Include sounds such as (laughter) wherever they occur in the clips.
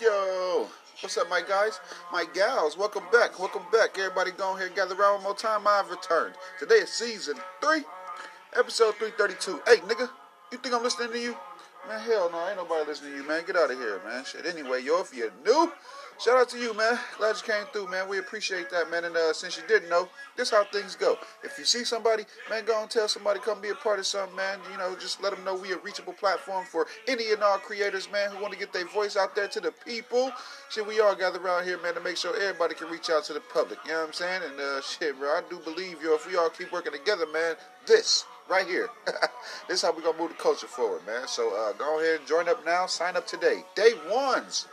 Yo, what's up, my guys, my gals? Welcome back, welcome back. Everybody, go here, gather around one more time. I've returned. Today is season three, episode three thirty-two. Hey, nigga, you think I'm listening to you? Man, hell no, ain't nobody listening to you, man. Get out of here, man. Shit. Anyway, yo, if you're new, shout out to you, man. Glad you came through, man. We appreciate that, man. And uh, since you didn't know, this how things go. If you see somebody, man, go and tell somebody come be a part of something, man. You know, just let them know we a reachable platform for any and all creators, man, who want to get their voice out there to the people. Shit, we all gather around here, man, to make sure everybody can reach out to the public. You know what I'm saying? And uh, shit, bro, I do believe, yo, if we all keep working together, man, this right here. (laughs) this is how we're gonna move the culture forward, man. So uh, go ahead and join up now. Sign up today. Day ones.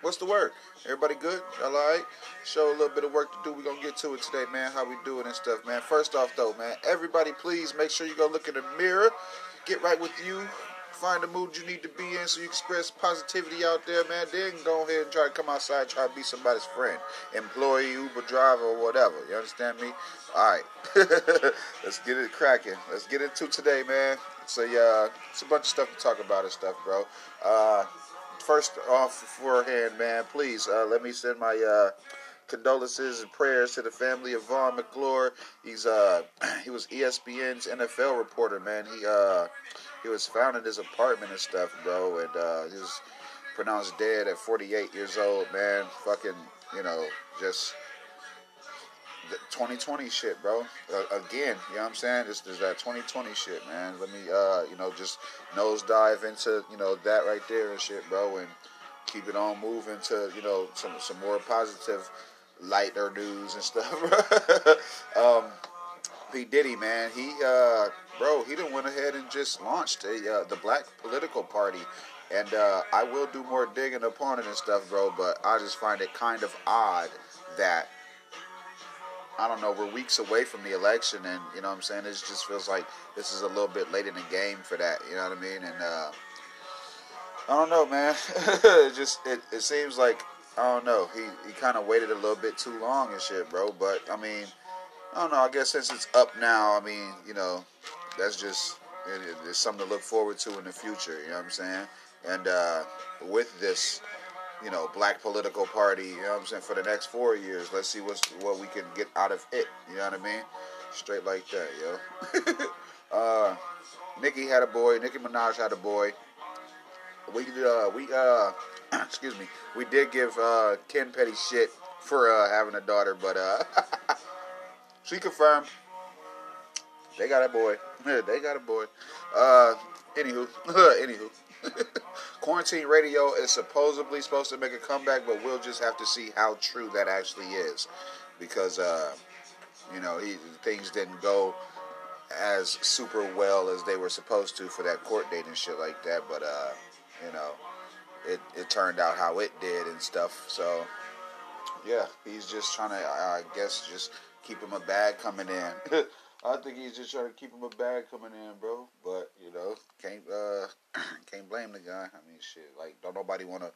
What's the word? Everybody good? Y'all alright? Show a little bit of work to do. We're gonna get to it today, man. How we doing and stuff, man. First off though, man, everybody please make sure you go look in the mirror. Get right with you. Find the mood you need to be in so you express positivity out there, man. Then go ahead and try to come outside, try to be somebody's friend, employee, Uber driver, or whatever. You understand me? All right, (laughs) let's get it cracking. Let's get into today, man. So yeah, it's a bunch of stuff to talk about and stuff, bro. Uh, first off, beforehand, man, please uh, let me send my uh, condolences and prayers to the family of Vaughn McClure. He's uh (clears throat) he was ESPN's NFL reporter, man. He uh he was found in his apartment and stuff, bro, and uh, he was pronounced dead at 48 years old, man. Fucking, you know, just 2020 shit, bro. Uh, again, you know what I'm saying? This is that 2020 shit, man. Let me, uh, you know, just nosedive into, you know, that right there and shit, bro, and keep it on moving to, you know, some some more positive, lighter news and stuff. (laughs) um, P Diddy, man, he, uh, bro, he done went ahead and just launched a uh, the Black Political Party, and uh, I will do more digging upon it and stuff, bro. But I just find it kind of odd that I don't know, we're weeks away from the election, and you know what I'm saying. It just feels like this is a little bit late in the game for that. You know what I mean? And uh, I don't know, man. (laughs) it just it, it seems like I don't know. He he kind of waited a little bit too long and shit, bro. But I mean, I don't know. I guess since it's up now, I mean, you know, that's just it, it's something to look forward to in the future. You know what I'm saying? And uh, with this you know, black political party, you know what I'm saying, for the next four years. Let's see what's what we can get out of it. You know what I mean? Straight like that, yo. (laughs) uh Nicki had a boy, Nicki Minaj had a boy. We uh we uh (clears throat) excuse me, we did give uh Ken Petty shit for uh having a daughter, but uh (laughs) she confirmed they got a boy. (laughs) they got a boy. Uh anywho anywho. Quarantine radio is supposedly supposed to make a comeback, but we'll just have to see how true that actually is, because uh, you know he, things didn't go as super well as they were supposed to for that court date and shit like that. But uh, you know, it it turned out how it did and stuff. So yeah, he's just trying to, I guess, just keep him a bag coming in. (laughs) I think he's just trying to keep him a bag coming in, bro. But you know, can't uh, (clears throat) can't blame the guy. I mean, shit. Like, don't nobody want to,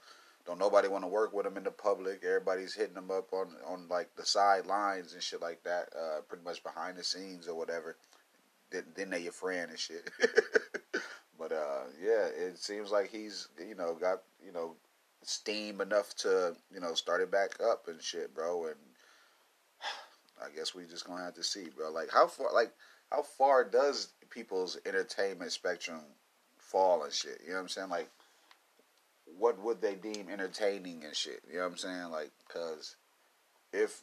don't nobody want to work with him in the public. Everybody's hitting him up on on like the sidelines and shit like that. Uh, pretty much behind the scenes or whatever. Then then they your friend and shit. (laughs) but uh, yeah, it seems like he's you know got you know steam enough to you know start it back up and shit, bro. And I guess we just gonna have to see, bro. Like how far, like how far does people's entertainment spectrum fall and shit? You know what I'm saying? Like, what would they deem entertaining and shit? You know what I'm saying? Like, cause if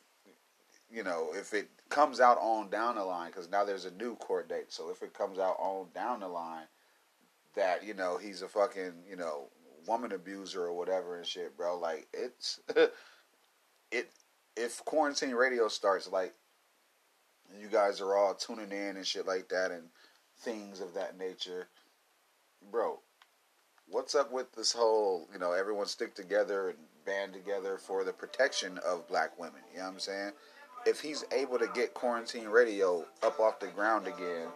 you know if it comes out on down the line, because now there's a new court date. So if it comes out on down the line that you know he's a fucking you know woman abuser or whatever and shit, bro. Like it's (laughs) it if quarantine radio starts, like you guys are all tuning in and shit like that and things of that nature, bro. What's up with this whole, you know, everyone stick together and band together for the protection of black women? You know what I'm saying? If he's able to get quarantine radio up off the ground again,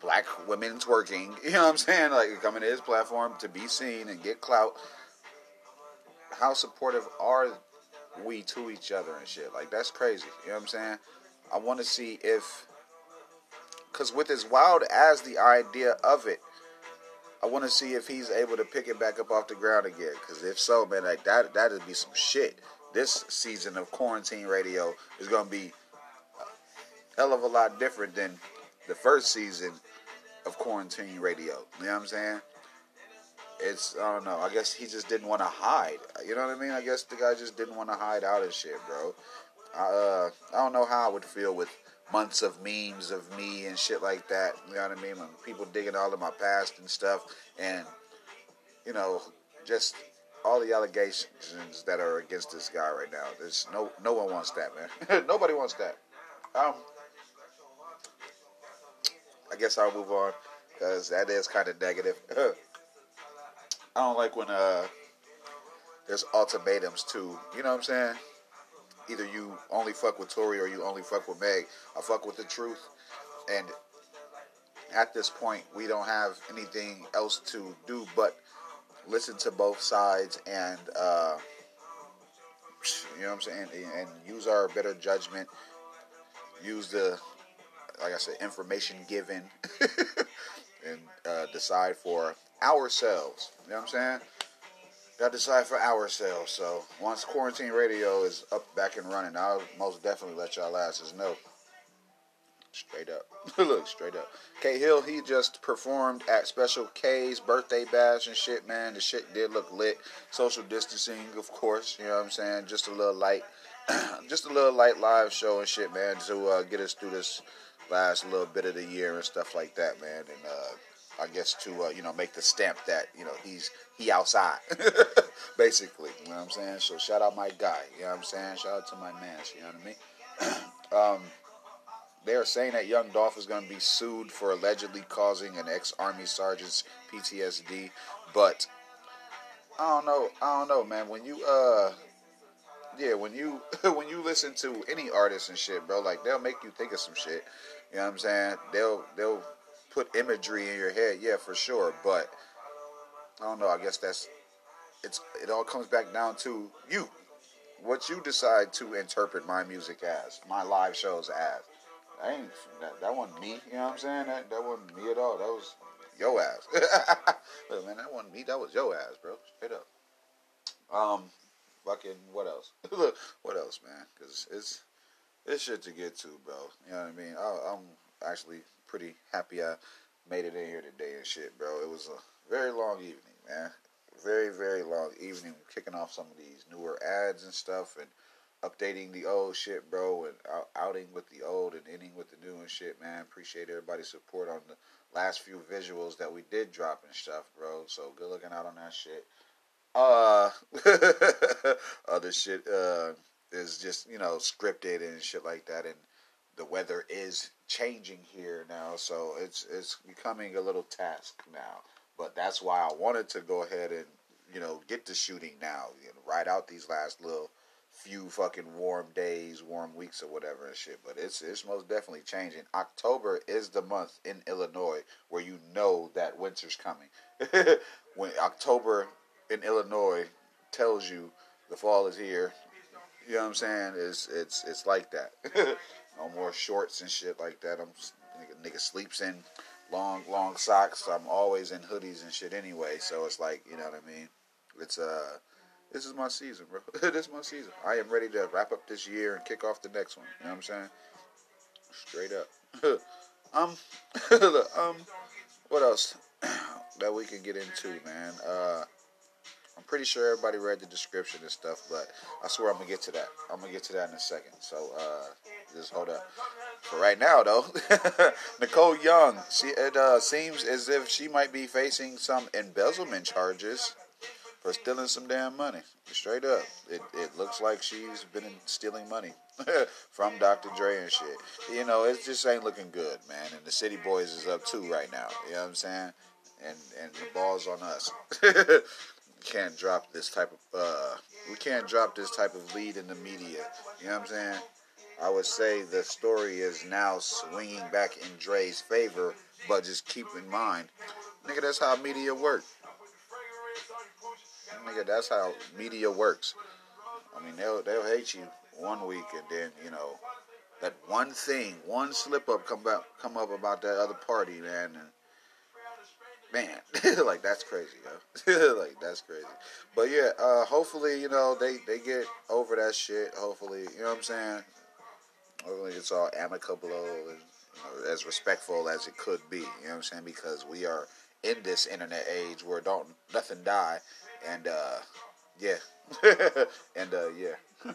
black women's working, (laughs) you know what I'm saying? Like coming to his platform to be seen and get clout. How supportive are we to each other and shit. Like that's crazy. You know what I'm saying? I want to see if, cause with as wild as the idea of it, I want to see if he's able to pick it back up off the ground again. Because if so, man, like that, that'd be some shit. This season of quarantine radio is gonna be a hell of a lot different than the first season of quarantine radio. You know what I'm saying? It's I don't know. I guess he just didn't want to hide. You know what I mean? I guess the guy just didn't want to hide out and shit, bro. I, uh, I don't know how I would feel with months of memes of me and shit like that. You know what I mean? When people digging all of my past and stuff, and you know, just all the allegations that are against this guy right now. There's no no one wants that, man. (laughs) Nobody wants that. Um, I guess I'll move on because that is kind of negative. (laughs) I don't like when uh there's ultimatums too. You know what I'm saying? Either you only fuck with Tory or you only fuck with Meg. I fuck with the truth, and at this point, we don't have anything else to do but listen to both sides and uh, you know what I'm saying, and use our better judgment. Use the, like I said, information given, (laughs) and uh, decide for ourselves. You know what I'm saying? Got to decide for ourselves. So once quarantine radio is up, back and running, I'll most definitely let y'all asses know. Straight up. (laughs) Look, straight up. K Hill, he just performed at Special K's birthday bash and shit, man. The shit did look lit. Social distancing, of course, you know what I'm saying? Just a little light, (clears throat) just a little light live show and shit, man, to uh, get us through this last little bit of the year and stuff like that, man. And uh, I guess to, uh, you know, make the stamp that, you know, he's he outside, (laughs) basically. You know what I'm saying? So shout out my guy. You know what I'm saying? Shout out to my man. You know what I mean? (clears throat) um, they are saying that Young Dolph is going to be sued for allegedly causing an ex-army sergeant's PTSD, but I don't know. I don't know, man. When you uh, yeah, when you (laughs) when you listen to any artist and shit, bro, like they'll make you think of some shit. You know what I'm saying? They'll they'll put imagery in your head, yeah, for sure. But I don't know. I guess that's it's. It all comes back down to you, what you decide to interpret my music as, my live shows as. I ain't that, that wasn't me. You know what I'm saying? That that wasn't me at all. That was yo ass. (laughs) Look, man, that wasn't me. That was yo ass, bro. Straight up. Um, fucking what else? (laughs) What else, man? Because it's it's shit to get to, bro. You know what I mean? I, I'm actually pretty happy I made it in here today and shit, bro. It was a very long evening, man. Very very long evening. Kicking off some of these newer ads and stuff and updating the old shit, bro, and outing with the old and ending with the new and shit, man. Appreciate everybody's support on the last few visuals that we did drop and stuff, bro. So good looking out on that shit. Uh, (laughs) other shit uh is just you know scripted and shit like that, and the weather is changing here now, so it's it's becoming a little task now. But that's why I wanted to go ahead and you know get the shooting now, you know, ride out these last little few fucking warm days, warm weeks or whatever and shit. But it's it's most definitely changing. October is the month in Illinois where you know that winter's coming. (laughs) when October in Illinois tells you the fall is here, you know what I'm saying? It's it's it's like that. (laughs) no more shorts and shit like that. I'm nigga, nigga sleeps in long long socks. I'm always in hoodies and shit anyway. So it's like you know what I mean. It's uh this is my season, bro. (laughs) this is my season. I am ready to wrap up this year and kick off the next one. You know what I'm saying? Straight up. (laughs) um, (laughs) um, what else (clears throat) that we can get into, man? Uh, I'm pretty sure everybody read the description and stuff, but I swear I'm gonna get to that. I'm gonna get to that in a second. So uh, just hold up. For right now, though, (laughs) Nicole Young, she it uh, seems as if she might be facing some embezzlement charges for stealing some damn money. Straight up, it it looks like she's been stealing money (laughs) from Dr. Dre and shit. You know, it just ain't looking good, man. And the City Boys is up too right now. You know what I'm saying? And and the ball's on us. (laughs) can't drop this type of uh, we can't drop this type of lead in the media. You know what I'm saying? I would say the story is now swinging back in Dre's favor, but just keep in mind, nigga, that's how media works. Nigga, that's how media works. I mean, they'll they'll hate you one week, and then you know that one thing, one slip up come up come up about that other party, man. And man, (laughs) like that's crazy, yo. (laughs) like that's crazy. But yeah, uh, hopefully, you know, they they get over that shit. Hopefully, you know what I'm saying. Hopefully, it's all amicable and you know, as respectful as it could be. You know what I'm saying? Because we are in this internet age where don't nothing die, and uh, yeah, (laughs) and uh, yeah.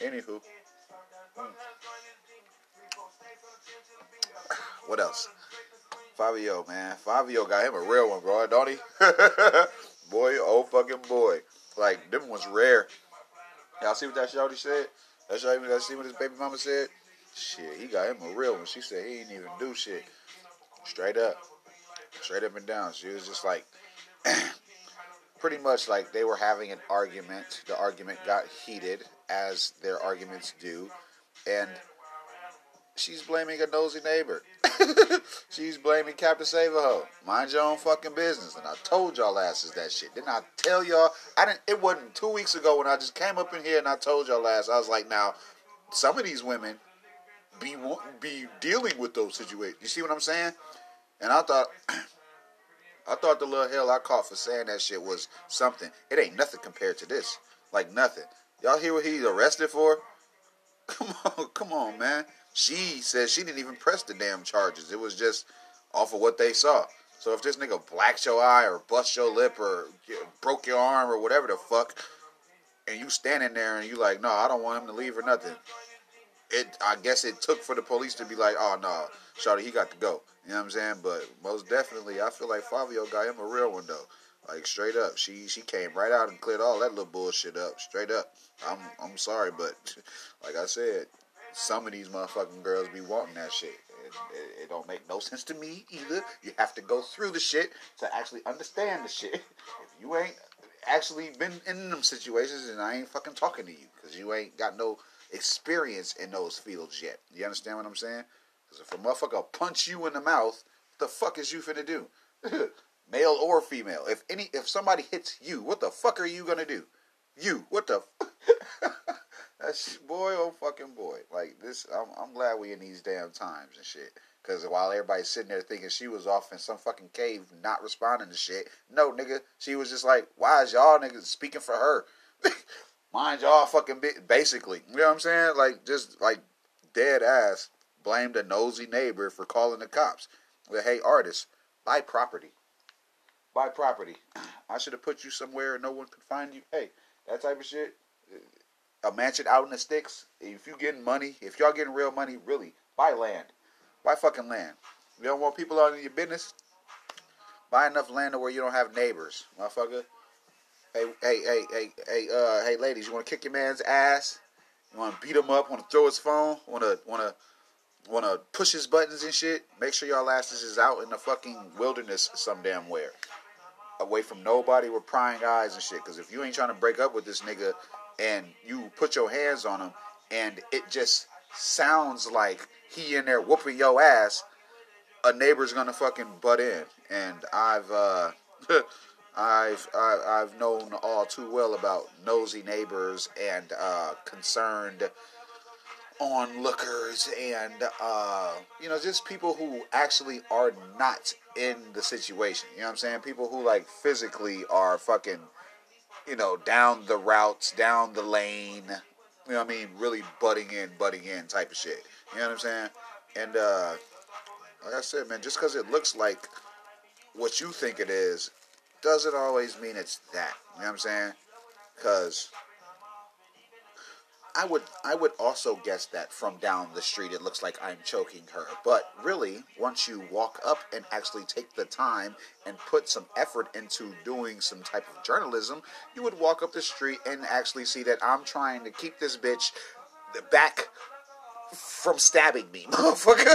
Anywho, what else? Fivio, man. Fivio got him a real one, bro, don't he? (laughs) boy, oh fucking boy. Like, them ones rare. Y'all see what that shorty said? That shorty, that see what his baby mama said? Shit, he got him a real one. She said he didn't even do shit. Straight up. Straight up and down. She was just like, (clears throat) pretty much like they were having an argument. The argument got heated, as their arguments do. And she's blaming a nosy neighbor. (laughs) she's blaming Captain Save-A-Ho. Mind your own fucking business. And I told y'all asses that shit. Didn't I tell y'all? I didn't. It wasn't two weeks ago when I just came up in here and I told y'all ass. I was like, now, some of these women be be dealing with those situations. You see what I'm saying? And I thought. (clears throat) I thought the little hell I caught for saying that shit was something. It ain't nothing compared to this. Like nothing. Y'all hear what he's arrested for? (laughs) Come on, come on, man. She said she didn't even press the damn charges. It was just off of what they saw. So if this nigga blacked your eye or bust your lip or broke your arm or whatever the fuck, and you standing there and you like, no, I don't want him to leave or nothing. It, I guess it took for the police to be like, oh no, Shawty, he got to go. You know what I'm saying? But most definitely, I feel like Fivio got him a real one though. Like straight up, she she came right out and cleared all that little bullshit up. Straight up. I'm I'm sorry, but (laughs) like I said, some of these motherfucking girls be wanting that shit. It, it, it, don't make no sense to me either. You have to go through the shit to actually understand the shit. If you ain't actually been in them situations, then I ain't fucking talking to you because you ain't got no experience in those fields yet. You understand what I'm saying? Because if a motherfucker punch you in the mouth, what the fuck is you finna do? (laughs) Male or female. If any, if somebody hits you, what the fuck are you gonna do? You. What the? (laughs) That's boy, oh fucking boy. Like this, I'm, I'm glad we in these damn times and shit. Cause while everybody's sitting there thinking she was off in some fucking cave, not responding to shit, no nigga, she was just like, why is y'all niggas speaking for her? (laughs) Mind y'all fucking bit, basically. You know what I'm saying? Like just like dead ass blamed a nosy neighbor for calling the cops. Well, hey, artist, buy property. Buy property. (clears throat) I should have put you somewhere no one could find you. Hey, that type of shit. A mansion out in the sticks. If you getting money, if y'all getting real money, really buy land. Buy fucking land. You don't want people out in your business. Buy enough land to where you don't have neighbors, motherfucker. Hey, hey, hey, hey, hey, uh, hey, ladies, you want to kick your man's ass? You want to beat him up? Want to throw his phone? Want to, want to, want to push his buttons and shit? Make sure y'all asses is out in the fucking wilderness some damn where away from nobody with prying eyes and shit. Because if you ain't trying to break up with this nigga and you put your hands on him and it just sounds like he in there whooping your ass, a neighbor's gonna fucking butt in. And I've uh, (laughs) I've I, I've known all too well about nosy neighbors and uh, concerned onlookers and uh, you know just people who actually are not in the situation. You know what I'm saying? People who like physically are fucking you know down the routes, down the lane. You know what I mean? Really butting in, butting in type of shit. You know what I'm saying? And uh, like I said, man, just because it looks like what you think it is, doesn't always mean it's that. You know what I'm saying? Because I would I would also guess that from down the street it looks like I'm choking her. But really, once you walk up and actually take the time and put some effort into doing some type of journalism, you would walk up the street and actually see that I'm trying to keep this bitch back from stabbing me, (laughs) motherfucker.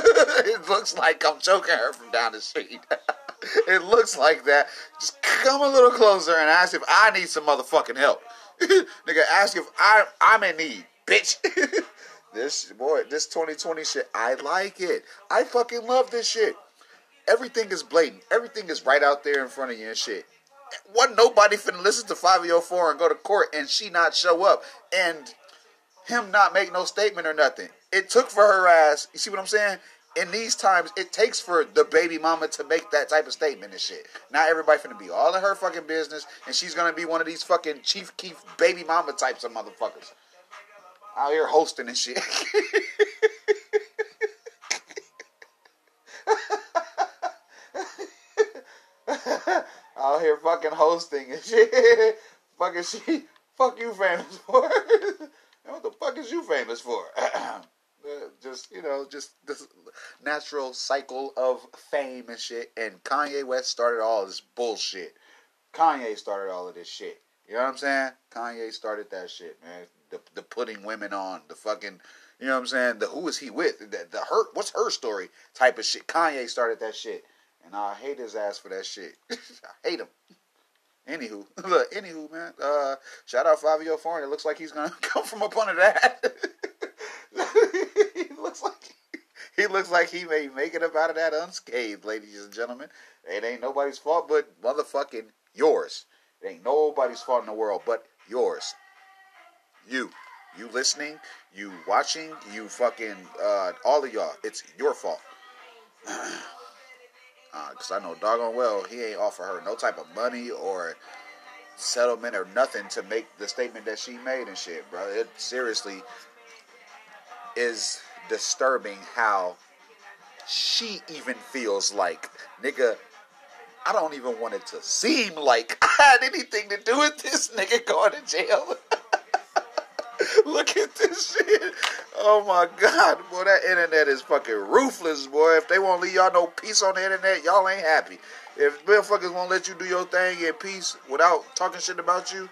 it looks like I'm choking her from down the street. (laughs) it looks like that. Just come a little closer and ask if I need some motherfucking help. (laughs) Nigga, ask if I I'm in need bitch. (laughs) this boy, this 2020 shit, I like it. I fucking love this shit. Everything is blatant. Everything is right out there in front of you and shit. Wasn't nobody finna listen to 504 and go to court and she not show up and him not make no statement or nothing. It took for her ass, you see what I'm saying? in these times, it takes for the baby mama to make that type of statement and shit. Not everybody finna be all in her fucking business, and she's gonna be one of these fucking Chief Keef baby mama types of motherfuckers. Out here hosting and shit. out here fucking hosting and shit. fucking she, fuck you famous for? what the fuck is you famous for? (clears throat) just you know, just this natural cycle of fame and shit. And Kanye West started all this bullshit. Kanye started all of this shit. You know what I'm saying? Kanye started that shit, man. The the putting women on, the fucking, you know what I'm saying? The who is he with? The, the her what's her story type of shit. Kanye started that shit, and I hate his ass for that shit. (laughs) I hate him. Anywho, (laughs) look, anywho, man. Uh, shout out Fivio Foreign. It looks like he's gonna (laughs) come from up under that. he looks like he looks like he may make it up out of that unscathed, ladies and gentlemen. It ain't nobody's fault but motherfucking yours. It ain't nobody's fault in the world but yours. You. You listening, you watching, you fucking, uh, all of y'all. It's your fault. Because (clears throat) uh, I know doggone well he ain't offer her no type of money or settlement or nothing to make the statement that she made and shit, bro. It seriously is disturbing how she even feels like, nigga, I don't even want it to seem like (laughs) I had anything to do with this nigga going to jail. (laughs) (laughs) Look at this shit. Oh my god, boy, that internet is fucking ruthless, boy. If they won't leave y'all no peace on the internet, y'all ain't happy. If motherfuckers won't let you do your thing in peace without talking shit about you,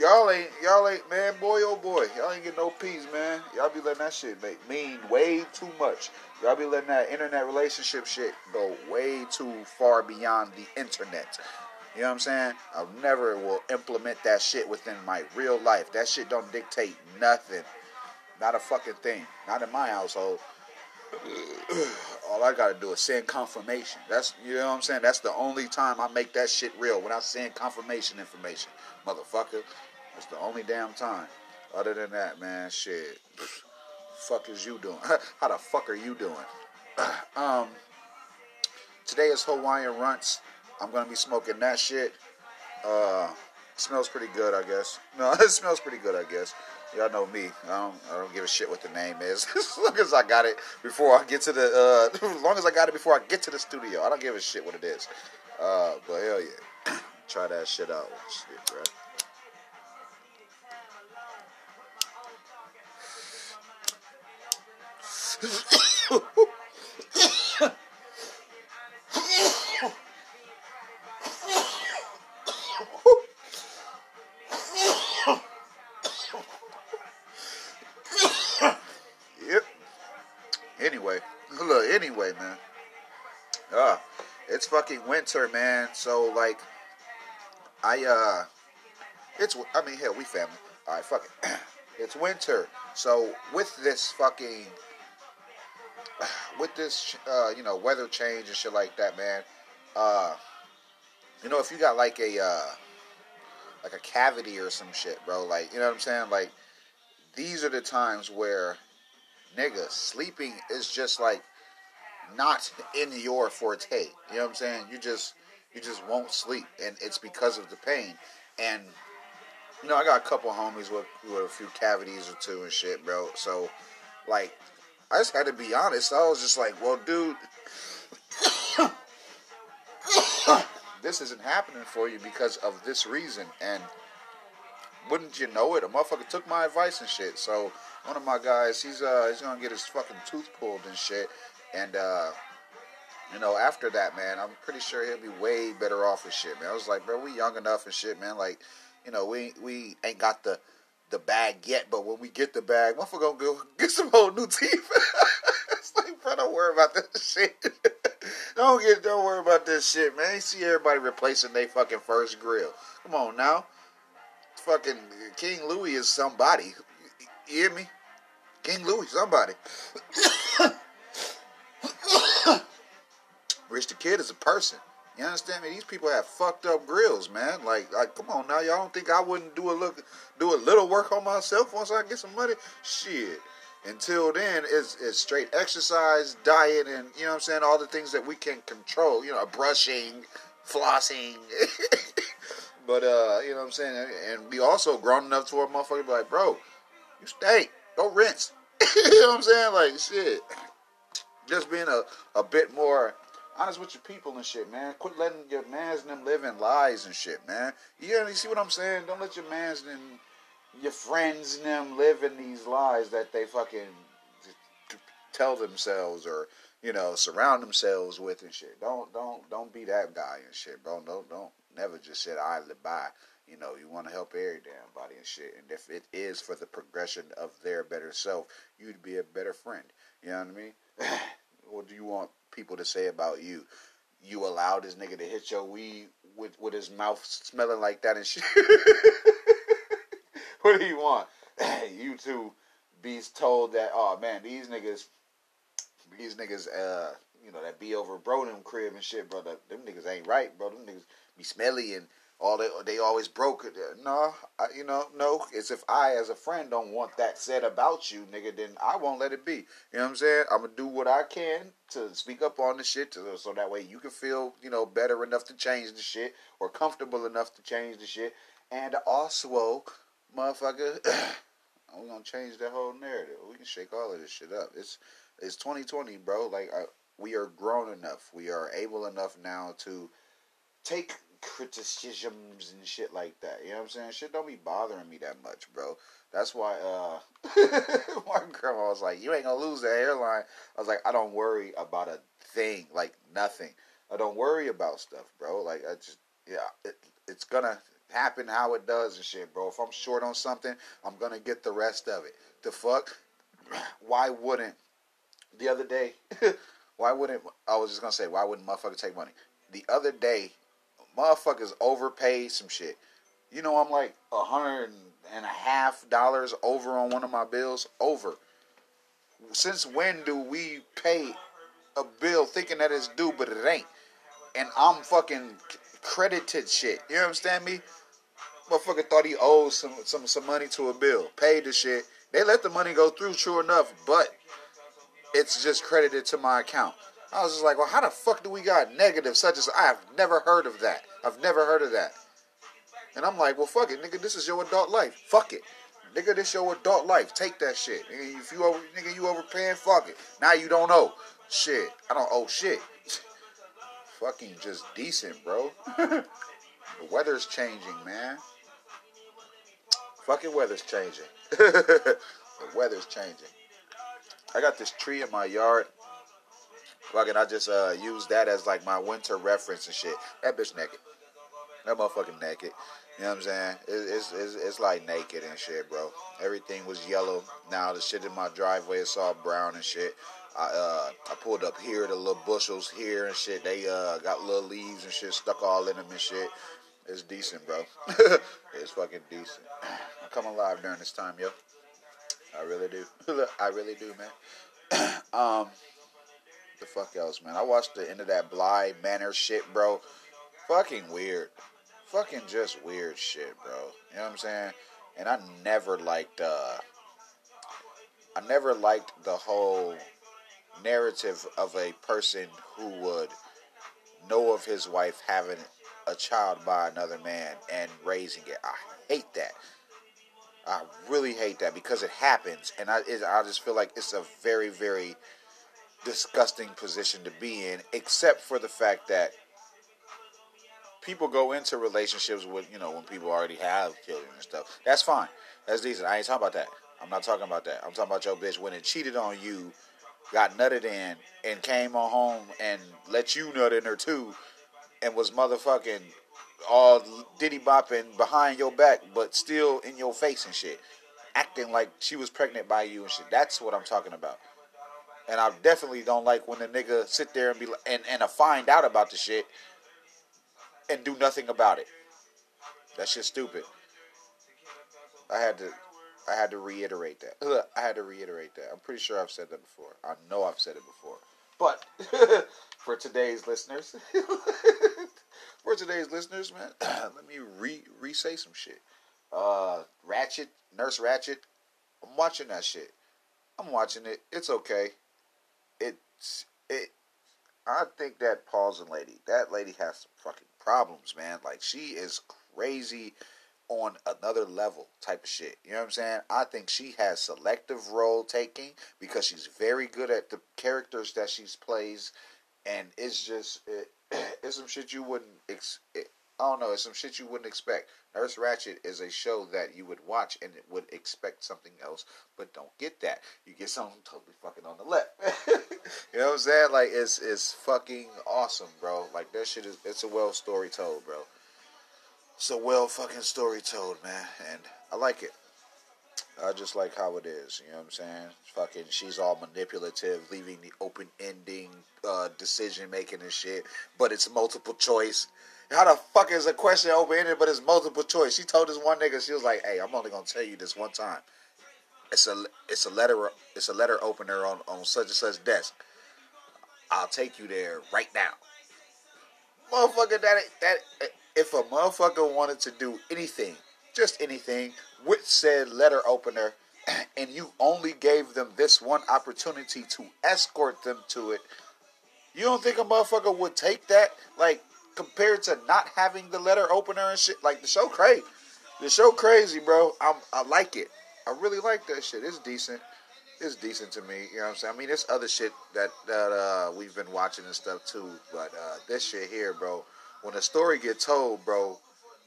y'all ain't y'all ain't man, boy oh boy, y'all ain't get no peace, man. Y'all be letting that shit make mean way too much. Y'all be letting that internet relationship shit go way too far beyond the internet. You know what I'm saying? I never will implement that shit within my real life. That shit don't dictate nothing. Not a fucking thing. Not in my household. (clears throat) All I gotta do is send confirmation. That's you know what I'm saying. That's the only time I make that shit real when I send confirmation information, motherfucker. That's the only damn time. Other than that, man, shit. (sniffs) Fuck is you doing? (laughs) How the fuck are you doing? (clears throat) um, today is Hawaiian Runts. I'm gonna be smoking that shit. Uh, smells pretty good, I guess. No, it smells pretty good, I guess. Y'all know me. I don't, I don't give a shit what the name is. as long as I got it before I get to the, uh, as long as I got it before I get to the studio, I don't give a shit what it is. Uh, but hell yeah, try that shit out. Shit, bro. Fucking winter, man. So like, I uh, it's I mean hell, we family. All right, fuck it. (clears throat) it's winter, so with this fucking, (sighs) with this uh, you know weather change and shit like that, man. Uh, you know if you got like a uh, like a cavity or some shit, bro. Like you know what I'm saying? Like these are the times where nigga sleeping is just like not in your forte. You know what I'm saying? You just you just won't sleep, and it's because of the pain. And you know, I got a couple homies with with a few cavities or two and shit, bro. So, like, I just had to be honest. I was just like, well, dude. (coughs) this isn't happening for you because of this reason. And wouldn't you know it? A motherfucker took my advice and shit. So one of my guys, he's uh he's gonna get his fucking tooth pulled and shit. And uh, you know, after that, man, I'm pretty sure he'll be way better off and shit, man. I was like, bro, we young enough and shit, man. Like, you know, we we ain't got the the bag yet, but when we get the bag, motherfucker gonna go (laughs) get some whole new teeth. (laughs) it's like, bro, don't worry about this (laughs) shit. don't get, don't worry about this shit, man. You see everybody replacing their fucking first grill. Come on now, fucking King Louie is somebody. You hear me? King Louie, somebody. Rich the Kid is a person. You understand me? These people have fucked up grills, man. Like, like, come on now, y'all don't think I wouldn't do a look, do a little work on myself once I get some money? Shit. Until then, it's, it's straight exercise, diet, and you know what I'm saying, all the things that we can control. You know, brushing, flossing. (laughs) but uh, you know what I'm saying, and we also grown enough to where motherfucker be like, bro, you stink, go rinse. (laughs) you know what I'm saying, like shit. Just being a, a bit more honest with your people and shit, man. Quit letting your mans and them live in lies and shit, man. You, know, you see what I'm saying? Don't let your mans and your friends and them live in these lies that they fucking tell themselves or you know surround themselves with and shit. Don't don't don't be that guy and shit, bro. Don't don't never just sit idly by. You know, you want to help every damn body and shit. And if it is for the progression of their better self, you'd be a better friend. You know what I mean? (sighs) what do you want people to say about you? You allow this nigga to hit your weed with with his mouth smelling like that and shit. (laughs) what do you want? (laughs) you two be told that oh man, these niggas these niggas uh you know that be over bro them crib and shit, bro. That, them niggas ain't right, bro. Them niggas be smelly and all they they always broke. It. No, I, you know, no. It's if I as a friend don't want that said about you, nigga, then I won't let it be. You know what I'm saying? I'm gonna do what I can to speak up on the shit, to, so that way you can feel you know better enough to change the shit or comfortable enough to change the shit, and also, motherfucker. (clears throat) we're gonna change the whole narrative. We can shake all of this shit up. It's it's 2020, bro. Like I, we are grown enough. We are able enough now to take criticisms and shit like that. You know what I'm saying? Shit don't be bothering me that much, bro. That's why uh (laughs) my grandma was like, You ain't gonna lose the hairline. I was like, I don't worry about a thing, like nothing. I don't worry about stuff, bro. Like I just yeah, it, it's gonna happen how it does and shit, bro. If I'm short on something, I'm gonna get the rest of it. The fuck? (clears throat) Why wouldn't the other day (laughs) why wouldn't I was just gonna say why wouldn't motherfucker take money? The other day motherfuckers overpaid some shit. You know, I'm like a hundred and a half dollars over on one of my bills. Over. Since when do we pay a bill thinking that it's due, but it ain't? And I'm fucking credited shit. You understand me? Motherfucker thought he owed some some some money to a bill. Paid the shit. They let the money go through, true enough, but it's just credited to my account. I was just like, well, how the fuck do we got negative such as I have never heard of that. I've never heard of that. And I'm like, well, fuck it, nigga. This is your adult life. Fuck it, nigga. This your adult life. Take that shit. Nigga, if you over, nigga, you overpaying. Fuck it. Now you don't owe shit. I don't owe shit. (laughs) Fucking just decent, bro. (laughs) the weather's changing, man. Fucking weather's changing. (laughs) the weather's changing. I got this tree in my yard. Fucking, I just uh used that as like my winter reference and shit. That bitch naked. That motherfucking naked. You know what I'm saying? It, it's, it's it's like naked and shit, bro. Everything was yellow. Now the shit in my driveway is all brown and shit. I uh I pulled up here, the little bushels here and shit. They uh got little leaves and shit stuck all in them and shit. It's decent, bro. (laughs) it's fucking decent. I come alive during this time, yo. I really do. (laughs) I really do, man. (clears throat) um, the fuck else, man? I watched the end of that Bly Manor shit, bro. Fucking weird. Fucking just weird shit, bro. You know what I'm saying? And I never liked, uh, I never liked the whole narrative of a person who would know of his wife having a child by another man and raising it. I hate that. I really hate that because it happens, and I it, I just feel like it's a very very disgusting position to be in, except for the fact that people go into relationships with you know when people already have children and stuff. That's fine. That's decent. I ain't talking about that. I'm not talking about that. I'm talking about your bitch when it cheated on you, got nutted in, and came on home and let you nut in her too, and was motherfucking all diddy bopping behind your back, but still in your face and shit, acting like she was pregnant by you and shit. That's what I'm talking about. And I definitely don't like when a nigga sit there and be and and find out about the shit and do nothing about it. That shit's stupid. I had to I had to reiterate that. I had to reiterate that. I'm pretty sure I've said that before. I know I've said it before. But (laughs) for today's listeners, (laughs) for today's listeners, man, (clears throat) let me re re say some shit. Uh, Ratched, Nurse Ratched. I'm watching that shit. I'm watching it. It's okay. It's it. I think that pausing lady, that lady has some fucking problems, man. Like she is crazy on another level type of shit. You know what I'm saying? I think she has selective role taking because she's very good at the characters that she plays, and it's just it, (clears throat) it's some shit you wouldn't. Ex- I don't know. It's some shit you wouldn't expect. Nurse Ratched is a show that you would watch and it would expect something else, but don't get that. You get something totally fucking on the left. (laughs) you know what I'm saying? Like it's it's fucking awesome, bro. Like that shit is it's a well story told, bro. It's a well fucking story told, man, and I like it. I just like how it is. You know what I'm saying? Fucking, she's all manipulative, leaving the open ending, uh, decision making and shit. But it's multiple choice. How the fuck is a question open ended, but it's multiple choice? She told this one nigga, she was like, "Hey, I'm only gonna tell you this one time. It's a it's a letter it's a letter opener on on such and such desk. I'll take you there right now." Motherfucker, that that if a motherfucker wanted to do anything, just anything, with said letter opener, (clears throat) and you only gave them this one opportunity to escort them to it, you don't think a motherfucker would take that? Like, compared to not having the letter opener and shit? Like, the show crazy. The show crazy, bro. I'm, I like it. I really like that shit. It's decent. It's decent to me. You know what I'm saying? I mean, there's other shit that, that uh, we've been watching and stuff too. But uh, this shit here, bro, when a story get told, bro,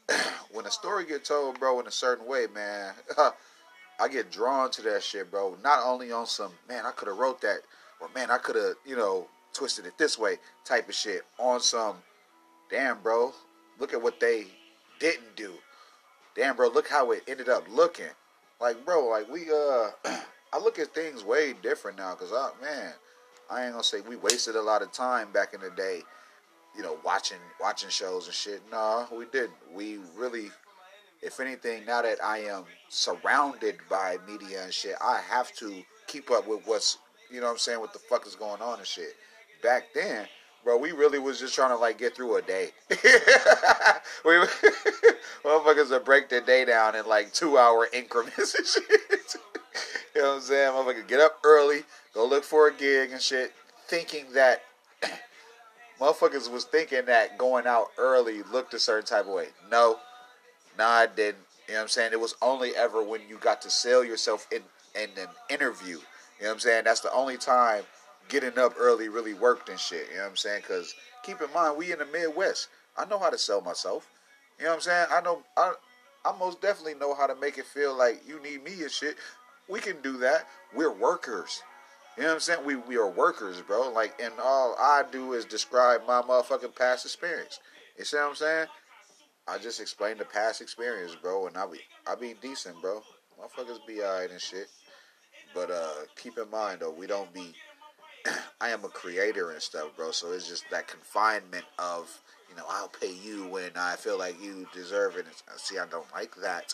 (clears throat) when a story get told, bro, in a certain way, man, (laughs) I get drawn to that shit, bro. Not only on some, man, I could have wrote that, or man, I could have, you know, twisted it this way type of shit. On some, damn, bro, look at what they didn't do. Damn, bro, look how it ended up looking. Like, bro, like we, uh, (clears throat) I look at things way different now, cause I, man, I ain't gonna say we wasted a lot of time back in the day you know, watching watching shows and shit. No, we didn't. We really, if anything, now that I am surrounded by media and shit, I have to keep up with what's, you know what I'm saying, what the fuck is going on and shit. Back then, bro, we really was just trying to like get through a day. (laughs) we (laughs) motherfuckers would break the day down in like two hour increments and (laughs) shit. you know what I'm saying? Motherfucker get up early, go look for a gig and shit, thinking that (clears throat) motherfuckers was thinking that going out early looked a certain type of way. No, nah, I didn't. You know what I'm saying? It was only ever when you got to sell yourself in in an interview. You know what I'm saying? That's the only time getting up early really worked and shit. You know what I'm saying? Because keep in mind, we in the Midwest. I know how to sell myself. You know what I'm saying? I know. I I most definitely know how to make it feel like you need me and shit. We can do that. We're workers. You know what I'm saying? We we are workers, bro. Like, and all I do is describe my motherfucking past experience. You see what I'm saying? I just explain the past experience, bro, and I be I be decent, bro. Motherfuckers be alright and shit. But uh keep in mind though, we don't be I am a creator and stuff, bro. So it's just that confinement of, you know, I'll pay you when I feel like you deserve it. And uh, see, I don't like that.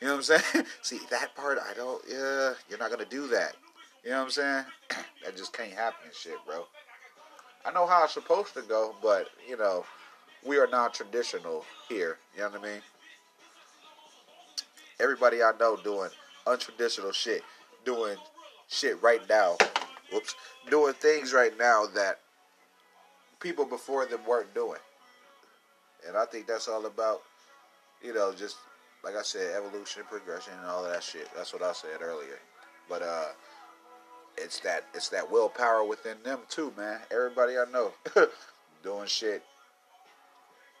You know what I'm saying? (laughs) see, that part, I don't, yeah, you're not going to do that. You know what I'm saying? (clears throat) that just can't happen and shit, bro. I know how it's supposed to go, but, you know, we are not traditional here. You know what I mean? Everybody I know doing untraditional shit, doing shit right now, whoops, doing things right now that people before them weren't doing. And I think that's all about, you know, just like I said, evolution, progression, and all of that shit. That's what I said earlier. But uh, it's that it's that willpower within them too, man. Everybody I know (laughs) doing shit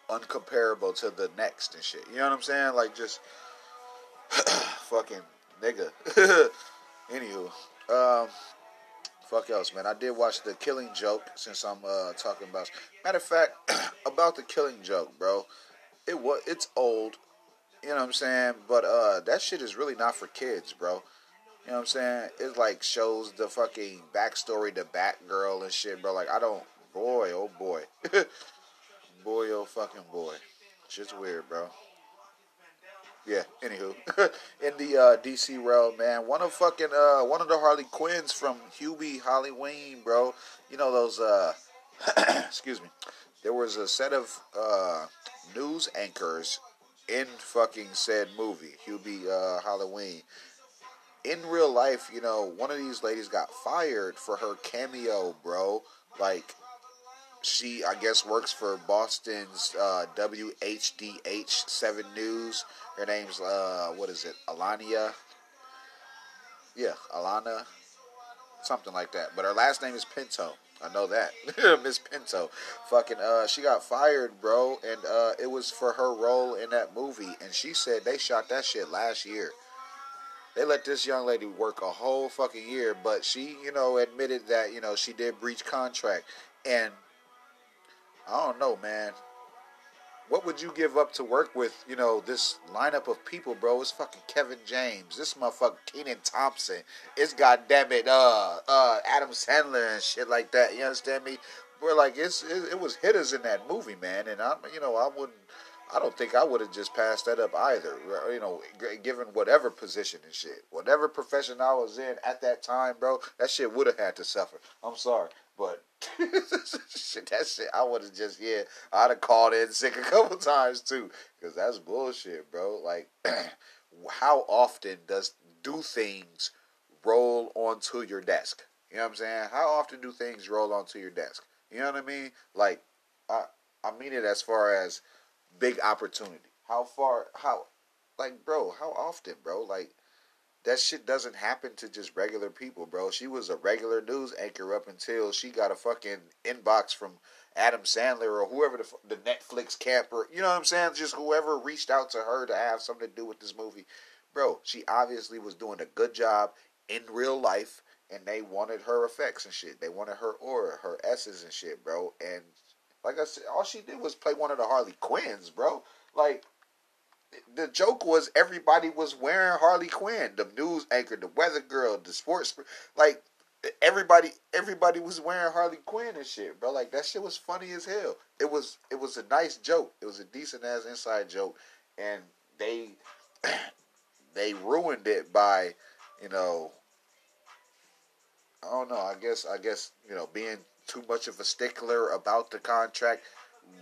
uncomparable to the next and shit. You know what I'm saying? Like just (clears throat) fucking nigga. (laughs) Anywho, um, fuck else, man. I did watch the Killing Joke since I'm uh, talking about. Matter of fact, (clears throat) about the Killing Joke, bro. It was it's old. You know what I'm saying? But uh, that shit is really not for kids, bro. You know what I'm saying? It like shows the fucking backstory to Batgirl and shit, bro. Like I don't, boy, oh boy, (laughs) boy, oh fucking boy, shit's weird, bro. Yeah. Anywho, (laughs) in the uh, DC realm, man, one of fucking uh, one of the Harley Quinns from Hubie Halloween, bro. You know those. Uh, (clears throat) excuse me. There was a set of uh, news anchors in fucking said movie, Hubie uh, Halloween in real life, you know, one of these ladies got fired for her cameo, bro. Like, she, I guess, works for Boston's uh, WHDH 7 News. Her name's, uh, what is it, Alania? Yeah, Alana. Something like that. But her last name is Pinto. I know that. (laughs) Miss Pinto. Fucking uh she got fired, bro, and uh it was for her role in that movie and she said they shot that shit last year. They let this young lady work a whole fucking year, but she, you know, admitted that, you know, she did breach contract. And I don't know, man. What would you give up to work with, you know, this lineup of people, bro? It's fucking Kevin James, this motherfucker Kenan Thompson, it's goddamn it, uh, uh, Adam Sandler and shit like that. You understand me? We're like, it's it, it was hitters in that movie, man, and I'm, you know, I wouldn't I don't think I would have just passed that up either. You know, given whatever position and shit, whatever profession I was in at that time, bro, that shit would have had to suffer. I'm sorry, but (laughs) shit, that shit, I would have just yeah, I'd have called in sick a couple (laughs) times too, because that's bullshit, bro. Like, (clears throat) how often does do things roll onto your desk? You know what I'm saying? How often do things roll onto your desk? You know what I mean? Like, I I mean it as far as big opportunity. How far? How? Like, bro, how often, bro? Like, that shit doesn't happen to just regular people, bro. She was a regular news anchor up until she got a fucking inbox from Adam Sandler or whoever the, the Netflix camper. You know what I'm saying? Just whoever reached out to her to have something to do with this movie. Bro, she obviously was doing a good job in real life and they wanted her effects and shit. They wanted her aura, her S's and shit, bro. And like I said, all she did was play one of the Harley Quinns, bro. Like the joke was everybody was wearing Harley Quinn. The news anchor, the weather girl, the sports like everybody everybody was wearing Harley Quinn and shit, bro. Like that shit was funny as hell. It was it was a nice joke. It was a decent ass inside joke. And they (clears throat) they ruined it by, you know I don't know, I guess I guess, you know, being too much of a stickler about the contract,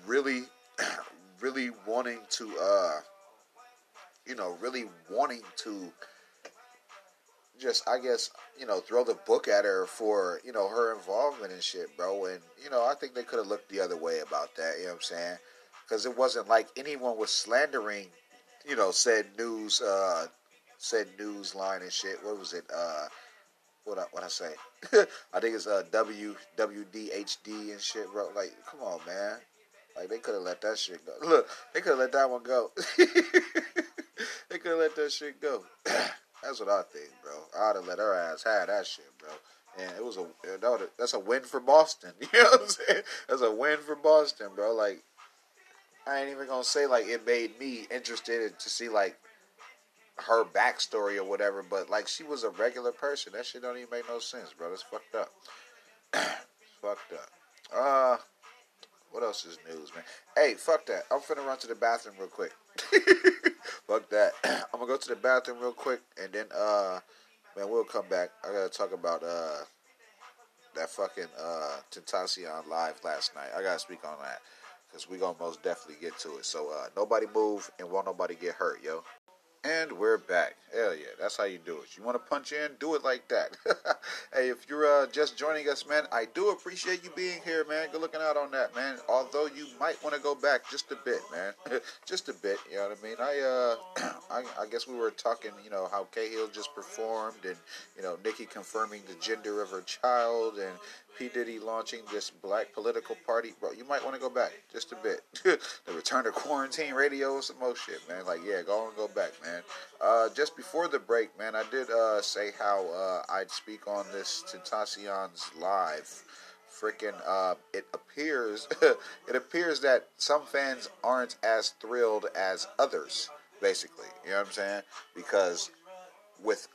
really, (clears throat) really wanting to, uh, you know, really wanting to just, I guess, you know, throw the book at her for, you know, her involvement and shit, bro. And, you know, I think they could have looked the other way about that, you know what I'm saying? Because it wasn't like anyone was slandering, you know, said news, uh, said news line and shit. What was it? Uh, what I, what I say. (laughs) I think it's uh and shit, bro. Like, come on, man. Like they could have let that shit go. Look, they could have let that one go. (laughs) they could have let that shit go. (clears throat) that's what I think, bro. I'd have let her ass have that shit, bro. And it was a that that's a win for Boston. (laughs) You know what I'm saying? That's a win for Boston, bro. Like I ain't even gonna say like it made me interested to see like her backstory or whatever, but like she was a regular person. That shit don't even make no sense, bro. That's fucked up. (clears throat) fucked up. Uh, what else is news, man? Hey, fuck that. I'm finna run to the bathroom real quick. (laughs) fuck that. (clears throat) I'm gonna go to the bathroom real quick, and then uh, man, we'll come back. I gotta talk about uh that fucking uh Tentacion live last night. I gotta speak on that because we gonna most definitely get to it. So uh, nobody move and won't nobody get hurt, yo. And we're back. Hell yeah, that's how you do it. You want to punch in? Do it like that. (laughs) hey, if you're uh, just joining us, man, I do appreciate you being here, man. Good looking out on that, man. Although you might want to go back just a bit, man. (laughs) just a bit, you know what I mean? I, uh, (clears throat) I, I, guess we were talking, you know, how Cahill just performed and, you know, Nicki confirming the gender of her child and P. Diddy launching this black political party, bro, you might want to go back just a bit. (laughs) the return to quarantine radio, some more shit, man. Like, yeah, go and go back, man. Uh, just before the break, man, I did uh, say how uh, I'd speak on this Tentacion's live. Freaking, uh, it appears, (laughs) it appears that some fans aren't as thrilled as others, basically. You know what I'm saying? Because with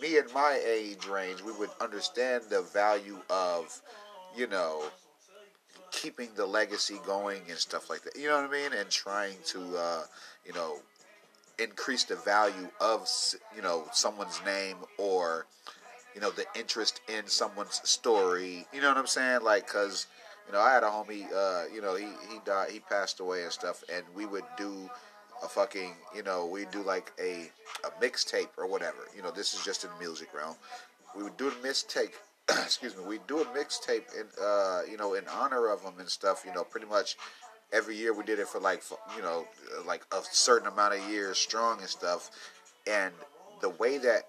me in my age range, we would understand the value of, you know, keeping the legacy going and stuff like that. You know what I mean? And trying to, uh, you know, increase the value of, you know, someone's name or, you know, the interest in someone's story. You know what I'm saying? Like, cause, you know, I had a homie, uh, you know, he, he died, he passed away and stuff, and we would do a fucking, you know, we do like a a mixtape or whatever. You know, this is just in music realm. We would do a mixtape. (clears throat) excuse me. We do a mixtape in, uh, you know, in honor of them and stuff. You know, pretty much every year we did it for like, you know, like a certain amount of years strong and stuff. And the way that,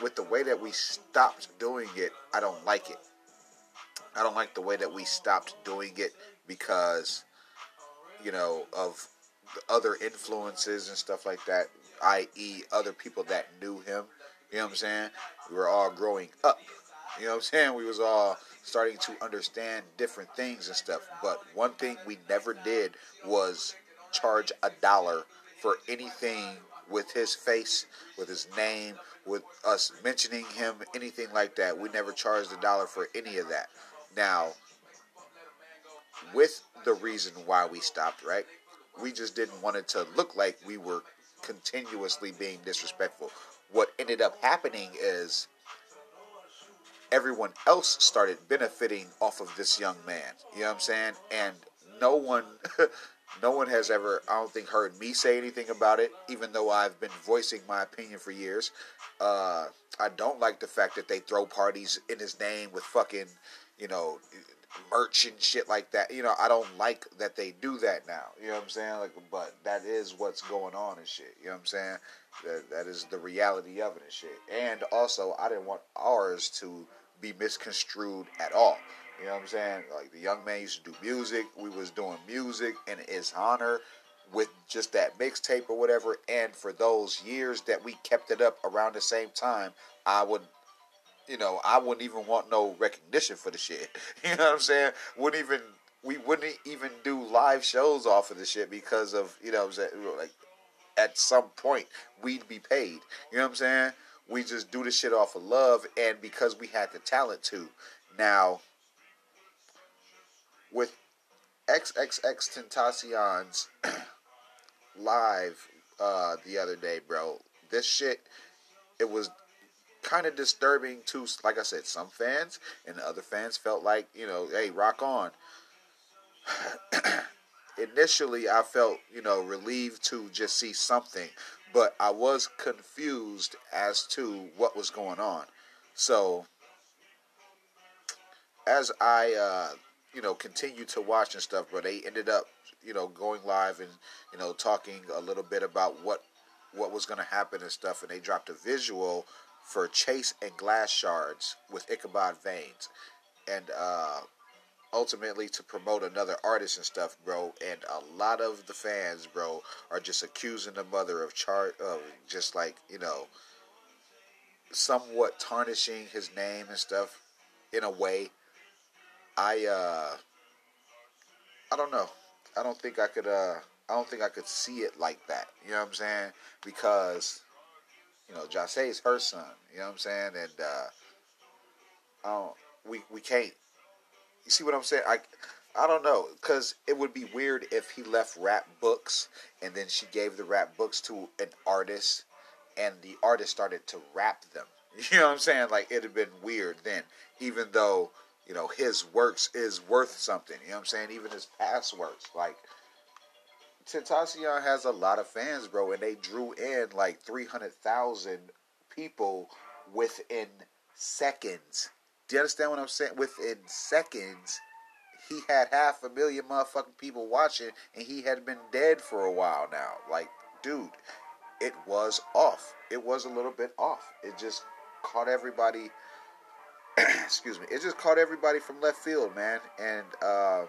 with the way that we stopped doing it, I don't like it. I don't like the way that we stopped doing it because, you know, of other influences and stuff like that, i.e., other people that knew him. You know what I'm saying? We were all growing up. You know what I'm saying? We was all starting to understand different things and stuff. But one thing we never did was charge a dollar for anything with his face, with his name, with us mentioning him, anything like that. We never charged a dollar for any of that. Now, with the reason why we stopped, right? We just didn't want it to look like we were continuously being disrespectful. What ended up happening is everyone else started benefiting off of this young man. You know what I'm saying? And no one (laughs) no one has ever I don't think heard me say anything about it, even though I've been voicing my opinion for years. Uh, I don't like the fact that they throw parties in his name with fucking, you know, merch and shit like that. You know, I don't like that they do that now. You know what I'm saying? Like, but that is what's going on and shit. You know what I'm saying? That that is the reality of it and shit. And also, I didn't want ours to be misconstrued at all. You know what I'm saying? Like the young man used to do music. We was doing music in his honor with just that mixtape or whatever. And for those years that we kept it up around the same time, I would you know, I wouldn't even want no recognition for the shit. (laughs) You know what I'm saying? Wouldn't even we wouldn't even do live shows off of the shit because of you know I'm saying like at some point we'd be paid. You know what I'm saying? We just do the shit off of love and because we had the talent to. Now with XXX Tentacion's (clears throat) live uh, the other day, bro. This shit, it was kind of disturbing to, like I said, some fans, and other fans felt like, you know, hey, rock on. (clears throat) Initially, I felt, you know, relieved to just see something, but I was confused as to what was going on. So, as I, uh, you know, continued to watch and stuff, but they ended up, you know, going live and, you know, talking a little bit about what what was going to happen and stuff, and they dropped a visual for Chase and Glass Shards with Ichabod Veins, and uh, ultimately to promote another artist and stuff, bro. And a lot of the fans, bro, are just accusing the mother of chart of just like you know, somewhat tarnishing his name and stuff in a way. I uh, I don't know. I don't think I could uh I don't think I could see it like that. You know what I'm saying? Because you know, Jahseh is her son. You know what I'm saying? And uh, we we can't. You see what I'm saying? I I don't know because it would be weird if he left rap books and then she gave the rap books to an artist and the artist started to rap them. (laughs) You know what I'm saying? Like it'd have been weird then, even though you know his works is worth something. You know what I'm saying? Even his past works, like Tentacion has a lot of fans, bro, and they drew in like 300,000 people within seconds. Do you understand what I'm saying? Within seconds, he had half a million motherfucking people watching, and he had been dead for a while now. Like, dude, it was off. It was a little bit off. It just caught everybody. (clears throat) excuse me. It just caught everybody from left field, man. And uh,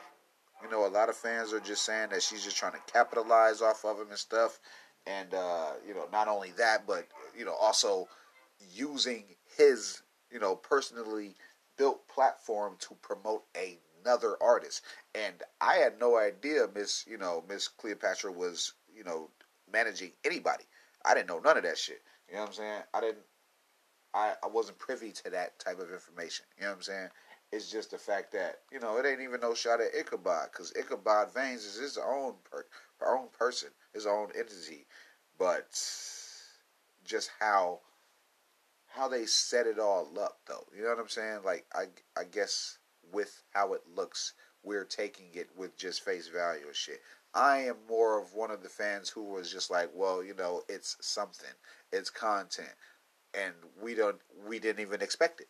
you know, a lot of fans are just saying that she's just trying to capitalize off of him and stuff. And, uh, you know, not only that, but, you know, also using his, you know, personally built platform to promote another artist. And I had no idea Miss, you know, Miss Cleopatra was, you know, managing anybody. I didn't know none of that shit. You know what I'm saying? I didn't, I, I wasn't privy to that type of information. You know what I'm saying? It's just the fact that you know it ain't even no shot at Ichabod because Ichabod Veins is his own per, own person, his own entity, but just how how they set it all up though. You know what I'm saying? Like I I guess with how it looks, we're taking it with just face value and shit. I am more of one of the fans who was just like, well, you know, it's something, it's content, and we don't, we didn't even expect it.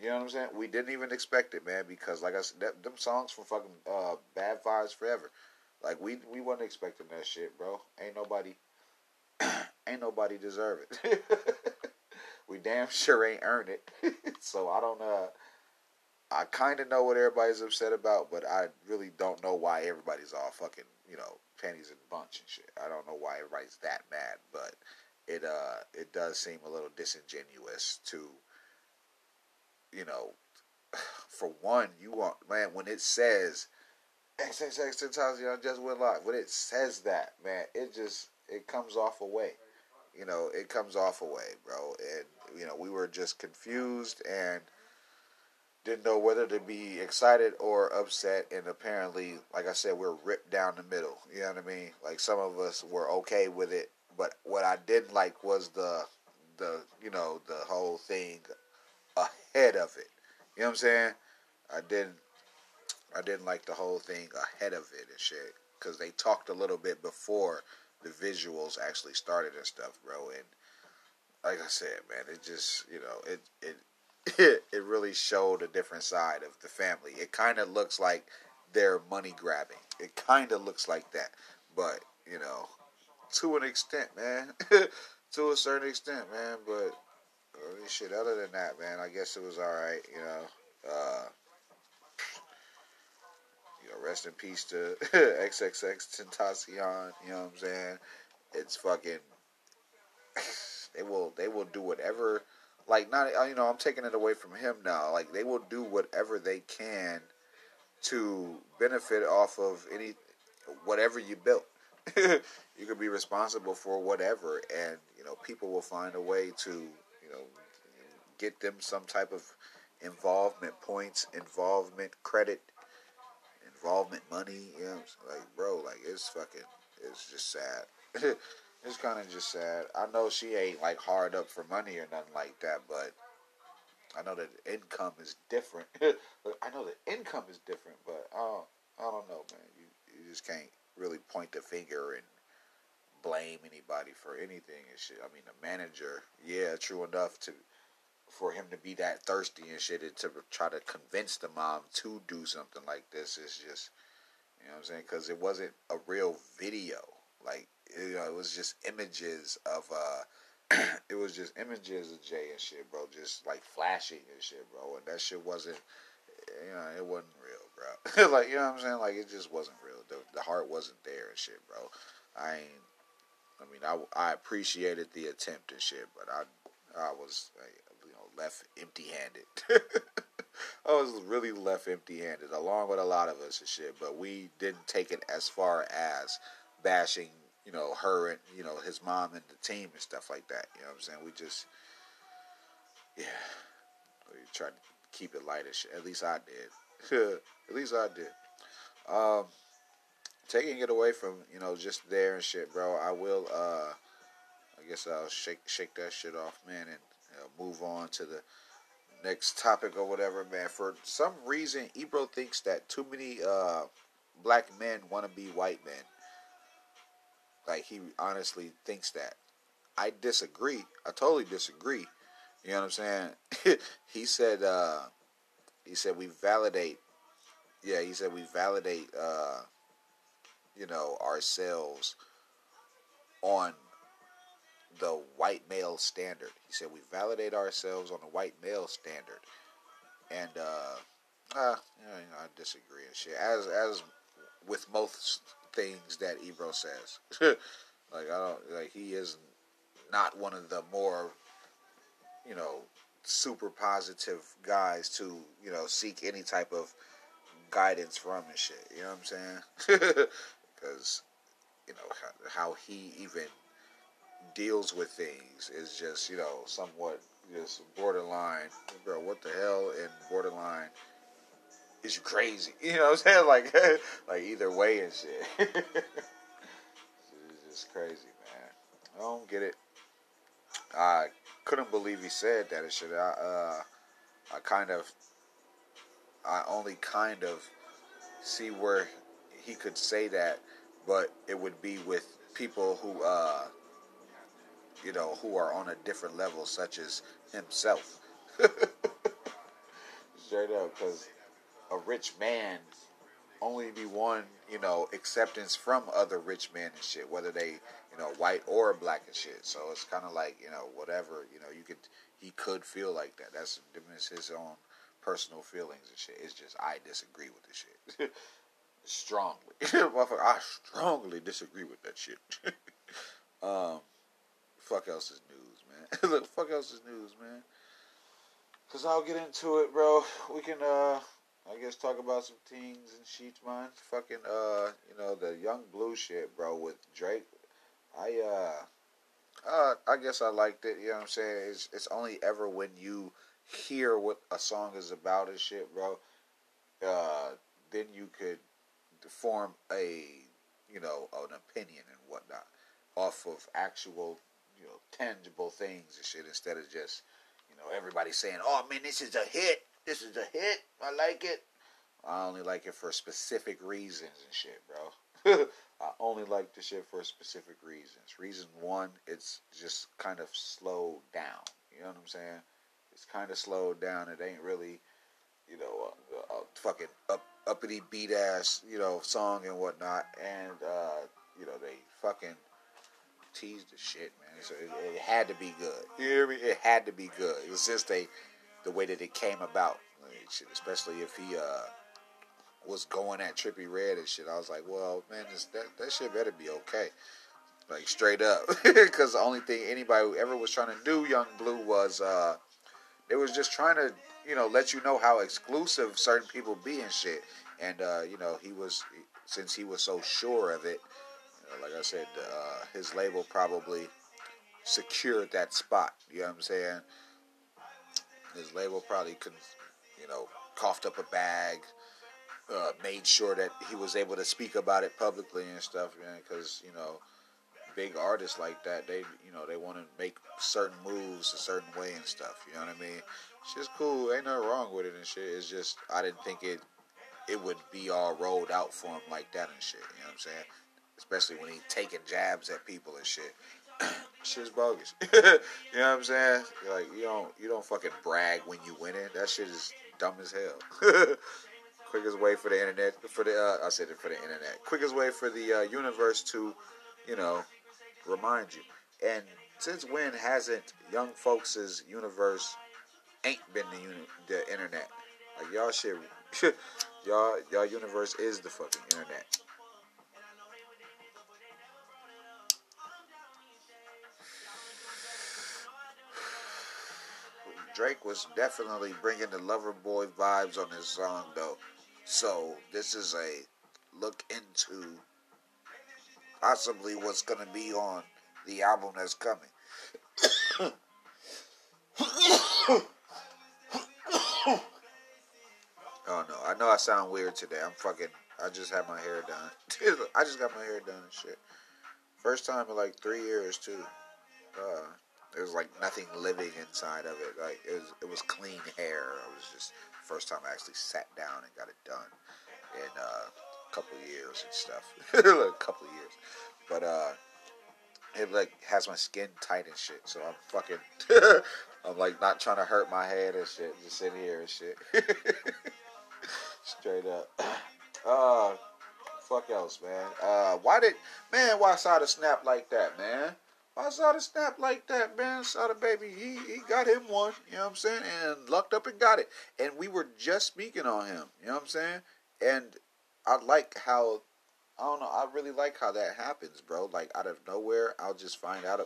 You know what I'm saying? We didn't even expect it, man, because like I said, that, them songs from fucking uh, Bad Vibes Forever, like we we wasn't expecting that shit, bro. Ain't nobody, (clears throat) ain't nobody deserve it. (laughs) we damn sure ain't earned it. (laughs) so I don't uh I kind of know what everybody's upset about, but I really don't know why everybody's all fucking, you know, panties in a bunch and shit. I don't know why everybody's that mad, but it uh it does seem a little disingenuous to you know, (sighs) for one, you want man when it says XXX Tentacion just went live, when it says that, man, it just it comes off away. You know, it comes off away, bro. And you know, we were just confused and didn't know whether to be excited or upset and apparently like i said we're ripped down the middle you know what i mean like some of us were okay with it but what i didn't like was the the you know the whole thing ahead of it you know what i'm saying i didn't i didn't like the whole thing ahead of it and shit because they talked a little bit before the visuals actually started and stuff bro and like i said man it just you know it it it, (laughs) it really showed a different side of the family. It kind of looks like they're money grabbing. It kind of looks like that, but you know, to an extent, man. (laughs) to a certain extent, man. But shit, other than that, man, I guess it was all right. You know, uh, you know, rest in peace to (laughs) XXX Tentacion. You know what I'm saying? It's fucking. (laughs) They will. They will do whatever like not uh, you know i'm taking it away from him now like they will do whatever they can to benefit off of any whatever you built (laughs) you could be responsible for whatever and you know people will find a way to know get them some type of involvement points involvement credit involvement money you know like bro like it's fucking it's just sad (laughs) It's kind of just sad. I know she ain't like hard up for money or nothing like that, but I know that income is different. (laughs) I know that income is different, but I don't, I don't know, man. You you just can't really point the finger and blame anybody for anything and shit. I mean, the manager, yeah, true enough to for him to be that thirsty and shit and to try to convince the mom to do something like this is just, you know what I'm saying? Because it wasn't a real video. Like you know, it was just images of uh (clears throat) it was just images of Jay and shit, bro, just like flashing and shit, bro. And that shit wasn't you know, it wasn't real, bro. (laughs) like, you know what I'm saying? Like it just wasn't real. The the heart wasn't there and shit, bro. I ain't I mean, I, I appreciated the attempt and shit, but I I was you know left empty-handed. (laughs) I was really left empty-handed, along with a lot of us and shit. But we didn't take it as far as bashing you know, her and, you know, his mom and the team and stuff like that. You know what I'm saying? We just, yeah, we tried to keep it light. At least I did. (laughs) At least I did. Um, taking it away from, you know, just there and shit, bro, I will, uh, I guess I'll shake, shake that shit off, man, and move on to the next topic or whatever, man. For some reason, Ebro thinks that too many, uh, black men want to be white men. Like he honestly thinks that. I disagree. I totally disagree. You know what I'm saying? (laughs) he said uh he said we validate yeah, he said we validate uh you know ourselves on the white male standard. He said we validate ourselves on the white male standard. And uh uh, you know, I disagree and shit. As as with most things that Ebro says. (laughs) like I don't like he is not one of the more you know super positive guys to you know seek any type of guidance from and shit. You know what I'm saying? (laughs) Because you know how, how he even deals with things is just you know somewhat just borderline. Bro, what the hell? And borderline is you crazy? (laughs) You know what I'm saying? Like, (laughs) like either way and shit. (laughs) it's just crazy, man. I don't get it. I couldn't believe he said that and shit. I, uh, I kind of, I only kind of see where he could say that but it would be with people who, uh, you know, who are on a different level, such as himself. (laughs) Straight up, because a rich man only be one, you know, acceptance from other rich men and shit, whether they, you know, white or black and shit. So it's kind of like, you know, whatever, you know, you could, he could feel like that. That's his own personal feelings and shit. It's just I disagree with the shit (laughs) strongly. (laughs) I strongly disagree with that shit. (laughs) um, fuck else is news, man. (laughs) Look, fuck else is news, man. Cause I'll get into it, bro. We can, uh, I guess, talk about some things and sheets, man. Fucking, uh, you know, the Young Blue shit, bro, with Drake. I, uh, uh, I guess I liked it. You know what I'm saying? It's, it's only ever when you hear what a song is about and shit, bro. Uh, then you could form a, you know, an opinion and whatnot off of actual, you know, tangible things and shit instead of just, you know, everybody saying, "Oh man, this is a hit. This is a hit. I like it." I only like it for specific reasons and shit, bro. (laughs) I only like the shit for specific reasons. Reason one, it's just kind of slowed down. You know what I'm saying? It's kind of slowed down. It ain't really, you know, a, a fucking up uppity beat ass, you know, song and whatnot. And uh, you know, they fucking teased the shit, man. So it, it, had to be good. You hear me? It had to be good. It was just they, the way that it came about. Especially if he uh was going at Trippie Redd and shit. I was like, well, man, this, that that shit better be okay. Like straight up, (laughs) because the only thing anybody ever was trying to do Young Blue was uh it was just trying to, you know, let you know how exclusive certain people be and shit. And uh, you know, he was since he was so sure of it. You know, like I said, uh, his label probably secured that spot. You know what I'm saying? His label probably could, you know, coughed up a bag, uh, made sure that he was able to speak about it publicly and stuff. Because you know, big artists like that, they you know they want to make certain moves a certain way and stuff. You know what I mean? Shit's cool. Ain't nothing wrong with it and shit. It's just I didn't think it it would be all rolled out for him like that and shit. You know what I'm saying? Especially when he taking jabs at people and shit. (coughs) Shit's bogus. (laughs) you know what I'm saying? Like you don't you don't fucking brag when you win it. That shit is dumb as hell. (laughs) Quickest way for the internet for the uh, I said it for the internet. Quickest way for the uh, universe to, you know, remind you. And since when hasn't young folks' universe ain't been the uni- the internet? Like y'all shit, (laughs) y'all y'all universe is the fucking internet. Drake was definitely bringing the lover boy vibes on his song though. So this is a look into possibly what's to be on the album that's coming. (coughs) (coughs) oh no, I know I sound weird today. I'm fucking. I just had my hair done. (laughs) I just got my hair done and shit. First time in like three years too. Uh, there was like nothing living inside of it. Like it was, it was clean hair. It was just first time I actually sat down and got it done. in uh, couple years and stuff. (laughs) a couple years, but uh, it like has my skin tight and shit. So I'm fucking, (laughs) I'm like not trying to hurt my head and shit. Just sitting here and shit. (laughs) Straight up. (clears throat) Uh, fuck else, man. Uh, why did man? Why Sada snap like that, man? Why Sada snap like that, man? Sada baby, he he got him one. You know what I'm saying? And lucked up and got it. And we were just speaking on him. You know what I'm saying? And I like how I don't know. I really like how that happens, bro. Like out of nowhere, I'll just find out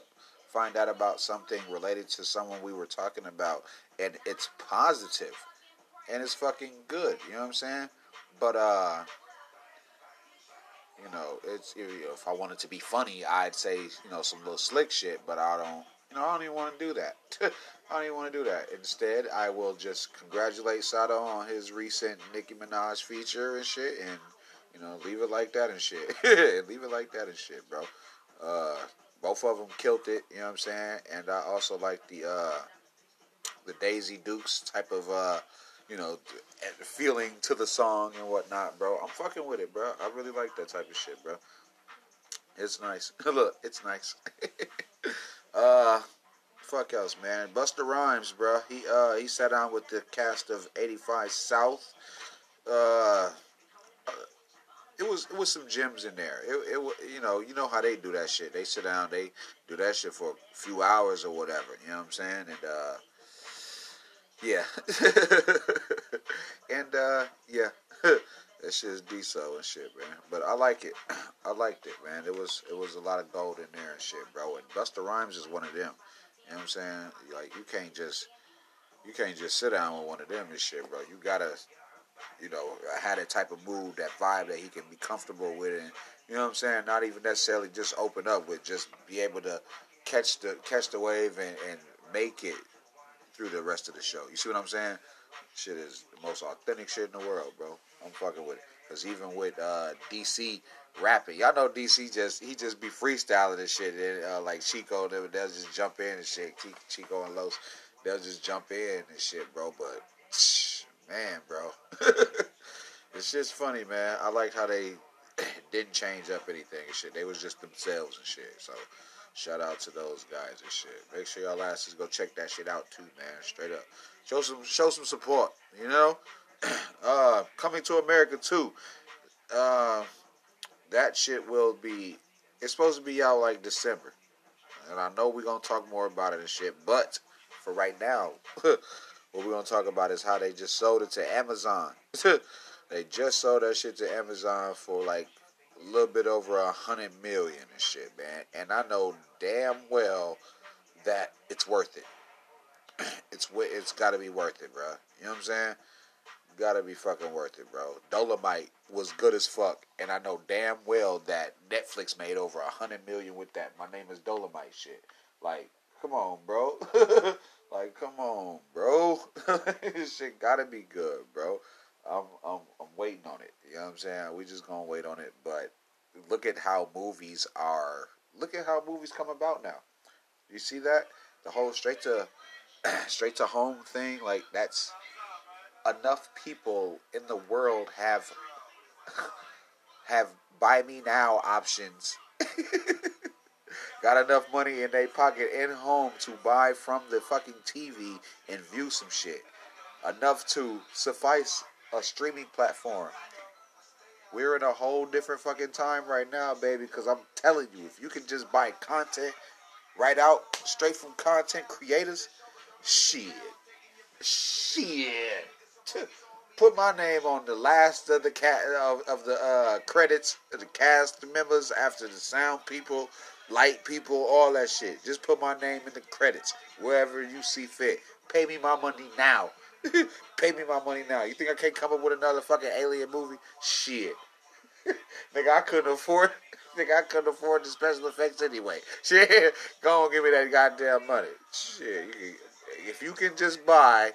find out about something related to someone we were talking about, and it's positive, and it's fucking good. You know what I'm saying? But uh, you know, it's if I wanted to be funny, I'd say you know some little slick shit, but I don't. You know, I don't even want to do that. (laughs) I don't even want to do that. Instead, I will just congratulate Sada on his recent Nicki Minaj feature and shit, and you know, leave it like that and shit. (laughs) leave it like that and shit, bro. Uh, both of them killed it. You know what I'm saying? And I also like the uh, the Daisy Dukes type of uh, you know feeling to the song and whatnot, bro. I'm fucking with it, bro. I really like that type of shit, bro. It's nice. (laughs) Look, it's nice. (laughs) uh, fuck else, man. Busta Rhymes, bro. He uh he sat down with the cast of 85 South. Uh, it was it was some gems in there. It, it you know you know how they do that shit. They sit down, they do that shit for a few hours or whatever. You know what I'm saying? And uh, yeah, (laughs) and uh, yeah, (laughs) that shit is diesel and shit, man. But I like it. (clears throat) I liked it, man. It was it was a lot of gold in there and shit, bro. And Busta Rhymes is one of them. You know what I'm saying? Like you can't just you can't just sit down with one of them and shit, bro. You gotta you know, had that type of mood, that vibe that he can be comfortable with, and you know what I'm saying. Not even necessarily just open up with, just be able to catch the catch the wave and, and make it through the rest of the show. You see what I'm saying? Shit is the most authentic shit in the world, bro. I'm fucking with it. Cause even with uh, DC rapping, y'all know DC just he just be freestyling and shit. And uh, like Chico, they'll, they'll just jump in and shit. Chico and Los, they'll just jump in and shit, bro. But (sniffs) man, bro, (laughs) it's just funny, man. I liked how they (coughs) didn't change up anything and shit. They was just themselves and shit. So shout out to those guys and shit. Make sure y'all asses go check that shit out too, man. Straight up, show some show some support. You know, (coughs) uh, coming to America too. Uh, that shit will be. It's supposed to be out like December, and I know we're gonna talk more about it and shit. But for right now. (laughs) what we're gonna talk about is how they just sold it to Amazon. (laughs) they just sold that shit to Amazon for like a little bit over a hundred million and shit, man. And I know damn well that it's worth it. (clears throat) it's it's got to be worth it, bro. You know what I'm saying? Gotta be fucking worth it, bro. Dolomite was good as fuck, and I know damn well that Netflix made over a hundred million with that. My name is Dolomite shit. Like, come on, bro. (laughs) Like, come on, bro. (laughs) this shit gotta be good, bro. I'm, I'm I'm waiting on it. You know what I'm saying? We just gonna wait on it. But look at how movies are. Look at how movies come about now. You see that? The whole straight to (clears throat) straight to home thing. Like that's enough people in the world have (laughs) have buy me now options got enough money in their pocket in home to buy from the fucking TV and view some shit. Enough to suffice a streaming platform. We're in a whole different fucking time right now, baby, because I'm telling you, if you can just buy content right out straight from content creators, shit. Shit. Put my name on the last of the cat of, of the uh, credits, the cast members after the sound people, light people, all that shit. Just put my name in the credits wherever you see fit. Pay me my money now. (laughs) Pay me my money now. You think I can't come up with another fucking alien movie? Shit. (laughs) Nigga, I couldn't afford. (laughs) Nigga, I couldn't afford the special effects anyway. Shit, go on, give me that goddamn money. Shit, if you can just buy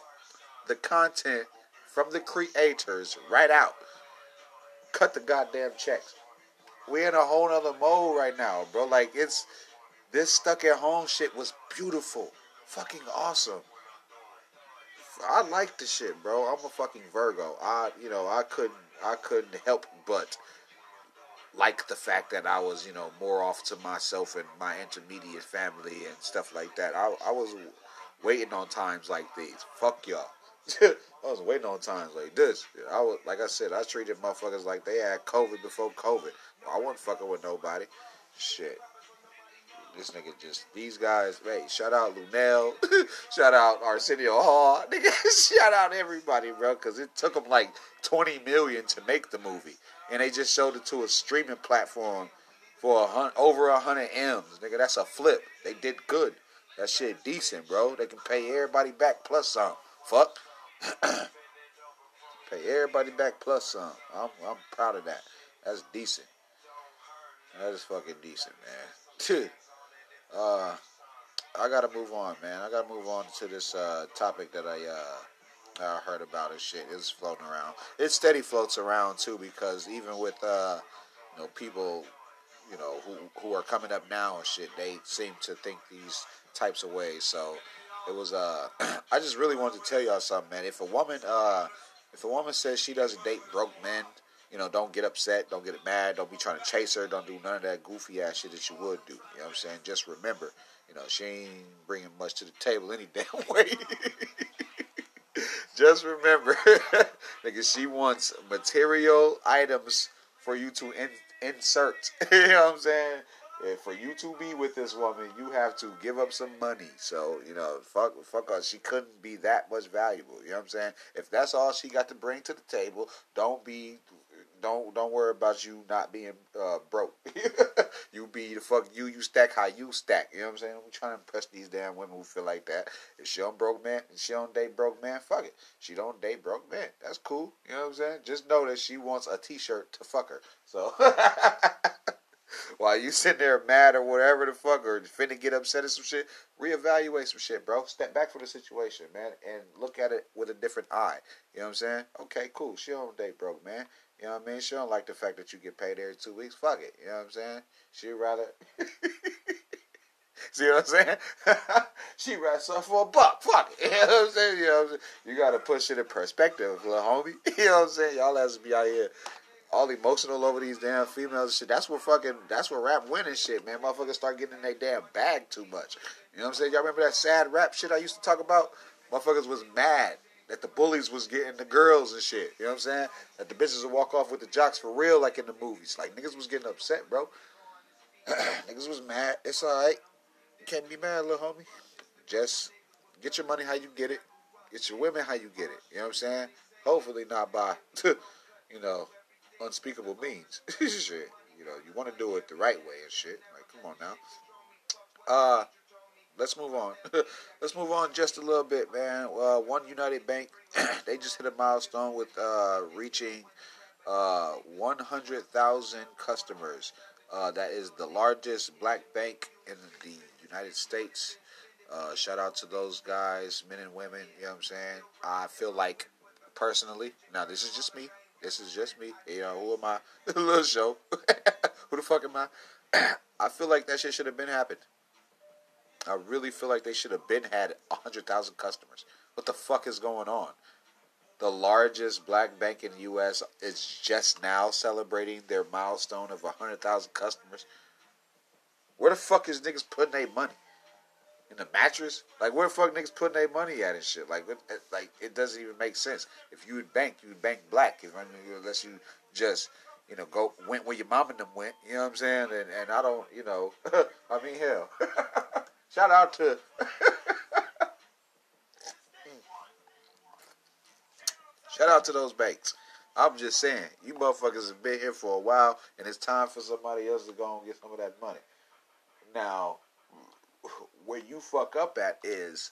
the content from the creators right out, cut the goddamn checks we're in a whole nother mode right now, bro. Like it's this stuck at home shit was beautiful, fucking awesome. I like the shit, bro. I'm a fucking Virgo. I, you know, I couldn't, I couldn't help but like the fact that I was, you know, more off to myself and my intermediate family and stuff like that. I, I was waiting on times like these. Fuck y'all. (laughs) I was waiting on times like this. I was, like I said, I treated motherfuckers like they had COVID before COVID. I wasn't fucking with nobody. Shit. This nigga just these guys. Hey, shout out Lunel, (laughs) shout out Arsenio Hall, (laughs) nigga. shout out everybody, bro, because it took them like twenty million to make the movie, and they just showed it to a streaming platform for a hun- over a hundred m's, nigga. That's a flip. They did good. That shit decent, bro. They can pay everybody back plus some. Fuck. (clears throat) pay everybody back plus some. I'm I'm proud of that. That's decent. That is fucking decent, man. uh, I gotta move on, man. I gotta move on to this uh, topic that I uh, I heard about and shit. It's floating around. It steady floats around too because even with uh, you know people, you know who who are coming up now and shit, they seem to think these types of ways. So it was uh, (clears throat) I just really wanted to tell y'all something, man. If a woman uh, if a woman says she doesn't date broke men you know, don't get upset, don't get mad, don't be trying to chase her, don't do none of that goofy ass shit that you would do. You know what I'm saying? Just remember, you know, she ain't bringing much to the table any (laughs) damn way. Just remember, (laughs) nigga, she wants material items for you to in, insert. (laughs) you know what I'm saying? And for you to be with this woman, you have to give up some money. So, you know, fuck, fuck her. She couldn't be that much valuable. You know what I'm saying? If that's all she got to bring to the table, don't be don't don't worry about you not being uh, broke. (laughs) you be the fuck you. You stack how you stack. You know what I'm saying? I'm trying to impress these damn women who feel like that. If she don't broke man, if she don't date broke man, fuck it. She don't date broke man. That's cool. You know what I'm saying? Just know that she wants a T-shirt to fuck her. So. (laughs) While you sitting there mad or whatever the fuck, or finna get upset at some shit, reevaluate some shit, bro. Step back from the situation, man, and look at it with a different eye. You know what I'm saying? Okay, cool. She don't date broke, man. You know what I mean? She don't like the fact that you get paid every two weeks. Fuck it. You know what I'm saying? She'd rather. (laughs) See what I'm saying? (laughs) she rather suffer for a buck. Fuck it. (laughs) You know what I'm saying? You know? You gotta push it in perspective, little homie. You know what I'm saying? Y'all has to be out here all emotional over these damn females and shit. That's what fucking that's what rap winning shit, man. Motherfuckers start getting in their damn bag too much. You know what I'm saying? Y'all remember that sad rap shit I used to talk about? Motherfuckers was mad that the bullies was getting the girls and shit. You know what I'm saying? That the bitches would walk off with the jocks for real, like in the movies. Like niggas was getting upset, bro. (clears throat) niggas was mad. It's all right. You can't be mad, little homie. Just get your money how you get it. Get your women how you get it. You know what I'm saying? Hopefully not by, (laughs) you know, unspeakable means. (laughs) shit. You know, you want to do it the right way and shit. Like, come on now. Uh, let's move on. (laughs) let's move on just a little bit, man. Uh, One United Bank, (clears throat) they just hit a milestone with uh, reaching uh, 100,000 customers. Uh, that is the largest black bank in the United States. Uh, shout out to those guys, men and women. You know what I'm saying? I feel like, personally, now this is just me. This is just me. You know, who am I? (laughs) little show. (laughs) who the fuck am I? (clears throat) I feel like that shit should have been happened. I really feel like they should have been had 100,000 customers. What the fuck is going on? The largest black bank in the U.S. is just now celebrating their milestone of 100,000 customers. Where the fuck is niggas putting their money? In the mattress? Like where the fuck niggas putting their money at and shit? Like, eh, like it doesn't even make sense. If you would bank, you would bank black. If unless you just you know, go went where your mom and them went. You know what I'm saying? And and I don't, you know, (laughs) I mean, hell. (laughs) Shout out to. (laughs) Shout out to those banks. I'm just saying, you motherfuckers have been here for a while, and it's time for somebody else to go and get some of that money. Now, where you fuck up at is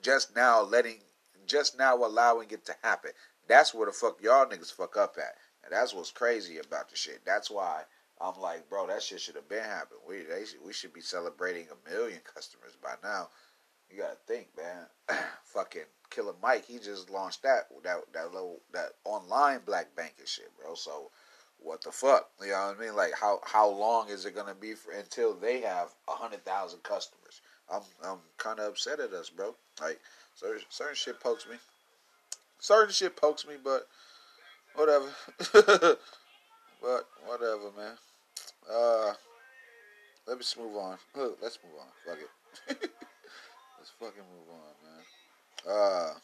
just now letting, just now allowing it to happen. That's where the fuck y'all niggas fuck up at. And that's what's crazy about the shit. That's why I'm like, bro, that shit should have been happening. We they, we should be celebrating a million customers by now. You gotta think, man. (clears throat) Fucking Killer Mike, he just launched that that that little that online black banking shit, bro. So what the fuck? You know what I mean? Like how how long is it gonna be for until they have a hundred thousand customers? I'm I'm kind of upset at us, bro. Like certain, certain shit pokes me. Certain shit pokes me, but whatever. (laughs) but whatever, man. Uh, let me just move on. (laughs) Let's move on. Fuck it. (laughs) Let's fucking move on, man. Uh,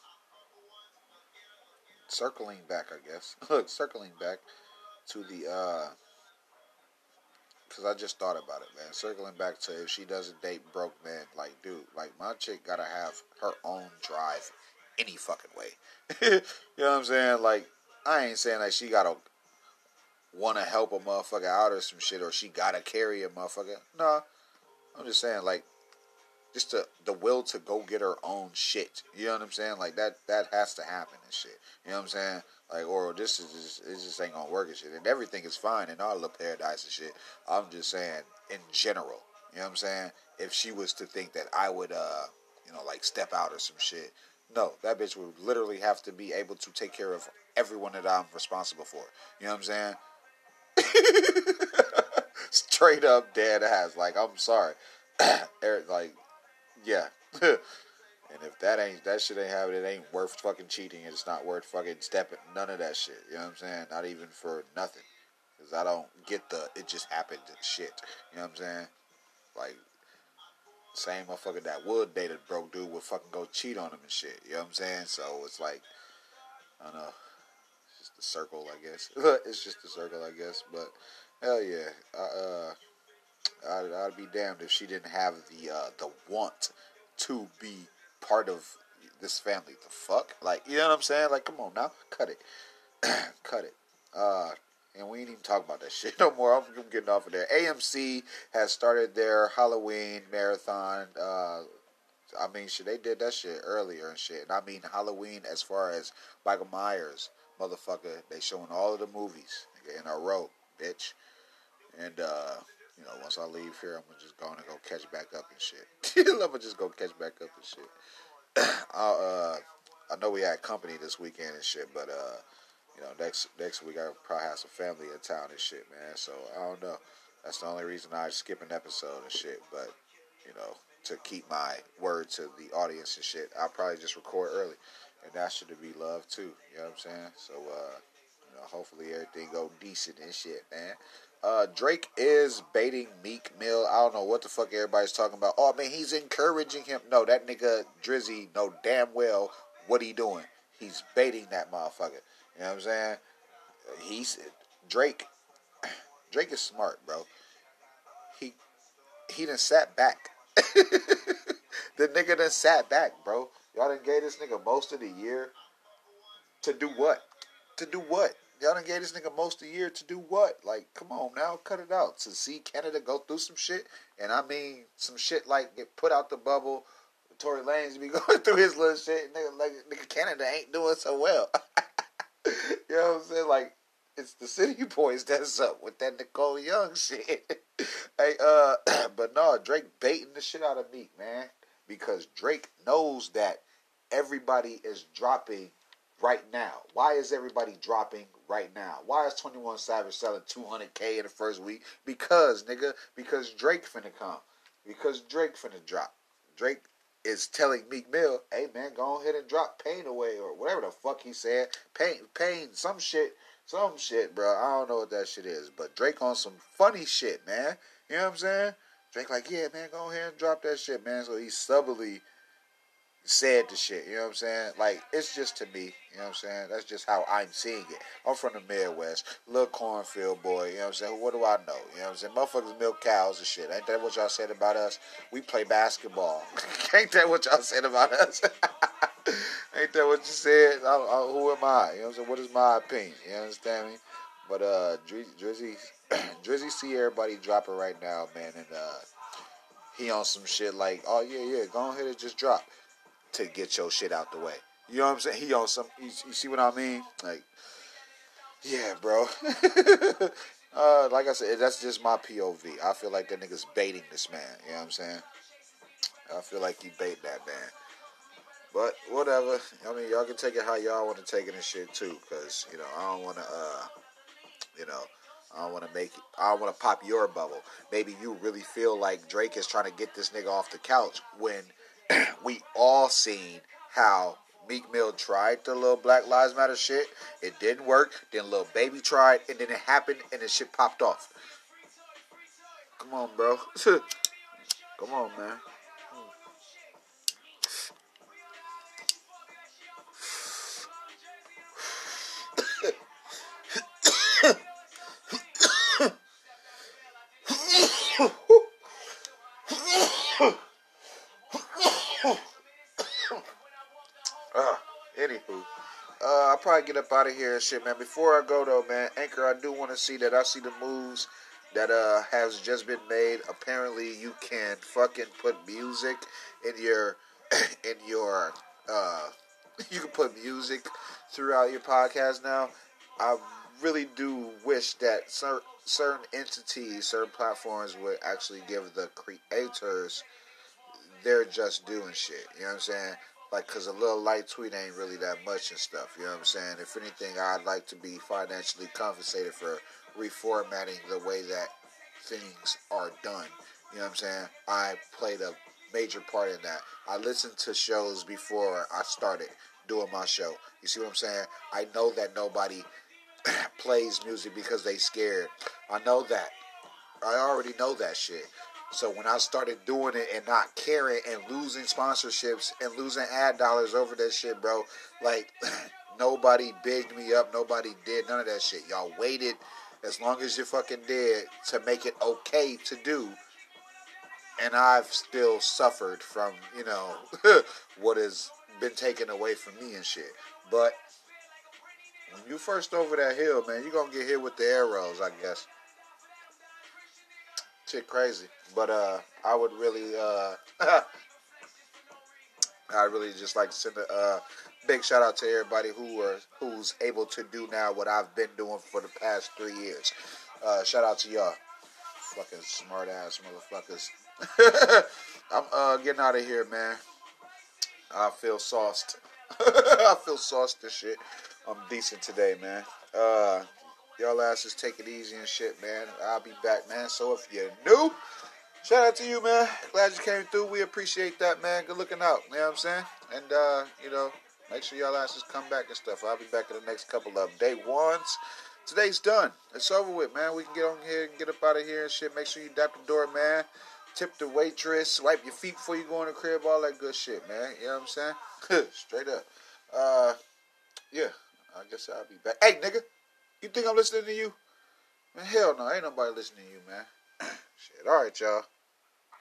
circling back, I guess. (laughs) Look, circling back to the uh, because I just thought about it, man. Circling back to if she doesn't date broke men, like, dude, like my chick gotta have her own drive, any fucking way. you know what I'm saying? Like, I ain't saying like she gotta want to help a motherfucker out or some shit, or she gotta carry a motherfucker. Nah, I'm just saying like just the the will to go get her own shit. You know what I'm saying? Like that that has to happen and shit. You know what I'm saying? Like or this is just it just ain't gonna work and shit. And everything is fine in our the paradise and shit. I'm just saying in general. You know what I'm saying? If she was to think that I would uh you know like step out or some shit. No, that bitch would literally have to be able to take care of everyone that I'm responsible for. You know what I'm saying? (laughs) Straight up dead ass. Like, I'm sorry. (clears throat) Eric, like, yeah. (laughs) And if that ain't that shit ain't happening, it ain't worth fucking cheating. It's not worth fucking stepping. None of that shit. You know what I'm saying? Not even for nothing. Cause I don't get the it just happened shit. You know what I'm saying? Like same motherfucker that would date a broke dude would fucking go cheat on him and shit. You know what I'm saying? So it's like I don't know. Circle, I guess. (laughs) it's just a circle, I guess. But hell yeah, I, uh, I'd, I'd be damned if she didn't have the uh, the want to be part of this family. The fuck, like you know what I'm saying? Like, come on now, cut it, (clears throat) cut it. Uh, and we ain't even talk about that (laughs) shit no more. I'm, I'm getting off of there. AMC has started their Halloween marathon. Uh, I mean, shit, they did that shit earlier and shit. And I mean Halloween as far as Michael Myers, motherfucker. They showing all of the movies in a row, bitch. And uh, you know, once I leave here, I'm gonna just go and go catch back up and shit. (laughs) I'm gonna just go catch back up and shit. (clears throat) I uh, I know we had company this weekend and shit, but uh, you know, next next week I probably have some family in town and shit, man. So I don't know. That's the only reason I skip an episode and shit. But you know, to keep my word to the audience and shit, I'll probably just record early, and that should be love too. You know what I'm saying? So uh, you know, hopefully everything go decent and shit, man. Uh, Drake is baiting Meek Mill. I don't know what the fuck everybody's talking about. Oh man, he's encouraging him. No, that nigga Drizzy know damn well what he doing. He's baiting that motherfucker. You know what I'm saying? He's Drake. (clears throat) Drake is smart, bro. He he done sat back. (laughs) the nigga done sat back, bro. Y'all done gave this nigga most of the year to do what? To do what? Y'all done gave this nigga most of the year to do what? Like, come on now, cut it out. To see Canada go through some shit, and I mean some shit like get put out the bubble. Tory Lanez be (laughs) going through his little shit. Nigga, like nigga, Canada ain't doing so well. (laughs) you know what I'm saying? Like, it's the City (laughs) Boys that's up with that Nicole Young shit. hey, uh, (clears throat) but no, Drake baiting the shit out of Meek, man, because Drake knows that everybody is dropping right now. Why is everybody dropping right now? Why is 21 Savage selling 200k in the first week? Because, nigga, because Drake finna come. Because Drake finna drop. Drake is telling Meek Mill, hey man, go ahead and drop pain away or whatever the fuck he said. Pain, pain, some shit, some shit, bro. I don't know what that shit is, but Drake on some funny shit, man. You know what I'm saying? Drake like, yeah, man, go ahead and drop that shit, man. So he subtly said the shit. You know what I'm saying? Like it's just to me. You know what I'm saying? That's just how I'm seeing it. I'm from the Midwest, little cornfield boy. You know what I'm saying? What do I know? You know what I'm saying? Motherfuckers milk cows and shit. Ain't that what y'all said about us? We play basketball. (laughs) Ain't that what y'all said about us? (laughs) Ain't that what you said? I, I, who am I? You know what I'm saying? What is my opinion? You understand me? But uh, Drizzy, (clears throat) Drizzy, see everybody dropping right now, man, and uh, he on some shit like, oh yeah, yeah, go ahead and just drop to get your shit out the way. You know what I'm saying? He on some. You, you see what I mean? Like, yeah, bro. (laughs) uh, like I said, that's just my POV. I feel like that nigga's baiting this man. You know what I'm saying? I feel like he bait that man. But whatever. I mean, y'all can take it how y'all want to take it and shit too. Cause you know, I don't want to. uh You know. I don't want to make it, I don't want to pop your bubble. Maybe you really feel like Drake is trying to get this nigga off the couch when (clears throat) we all seen how Meek Mill tried the little Black Lives Matter shit. It didn't work. Then Lil Baby tried, and then it happened, and the shit popped off. Come on, bro. (laughs) Come on, man. Probably get up out of here and shit, man. Before I go though, man, Anchor, I do want to see that. I see the moves that uh has just been made. Apparently, you can fucking put music in your (coughs) in your uh (laughs) you can put music throughout your podcast now. I really do wish that cer- certain entities, certain platforms would actually give the creators their just doing shit. You know what I'm saying? Like because a little light tweet ain't really that much and stuff. You know what I'm saying? If anything, I'd like to be financially compensated for reformatting the way that things are done. You know what I'm saying? I played a major part in that. I listened to shows before I started doing my show. You see what I'm saying? I know that nobody (clears throat) plays music because they scared. I know that. I already know that shit. So when I started doing it and not caring and losing sponsorships and losing ad dollars over that shit, bro, like (laughs) nobody bigged me up, nobody did none of that shit. Y'all waited as long as you fucking did to make it okay to do. And I've still suffered from, you know, (laughs) what has been taken away from me and shit. But when you first over that hill, man, you're gonna get hit with the arrows, I guess. Crazy. But uh I would really uh (laughs) I really just like to send a uh, big shout out to everybody who are who's able to do now what I've been doing for the past three years. Uh, shout out to y'all, fucking smart ass motherfuckers. (laughs) I'm uh, getting out of here, man. I feel sauced. (laughs) I feel sauced and shit. I'm decent today, man. Uh, y'all asses take it easy and shit, man. I'll be back, man. So if you're new, shout out to you, man. Glad you came through. We appreciate that, man. Good looking out. You know what I'm saying? And uh, you know, make sure y'all asses come back and stuff. I'll be back in the next couple of day ones. Today's done. It's over with, man. We can get on here and get up out of here and shit. Make sure you dap the door, man. Tip the waitress. Wipe your feet before you go in the crib. All that good shit, man. You know what I'm saying? (laughs) Straight up. Uh, yeah. I guess I'll be back. Hey, nigga. You think I'm listening to you? Man, hell no. Ain't nobody listening to you, man. (clears throat) shit. All right, y'all.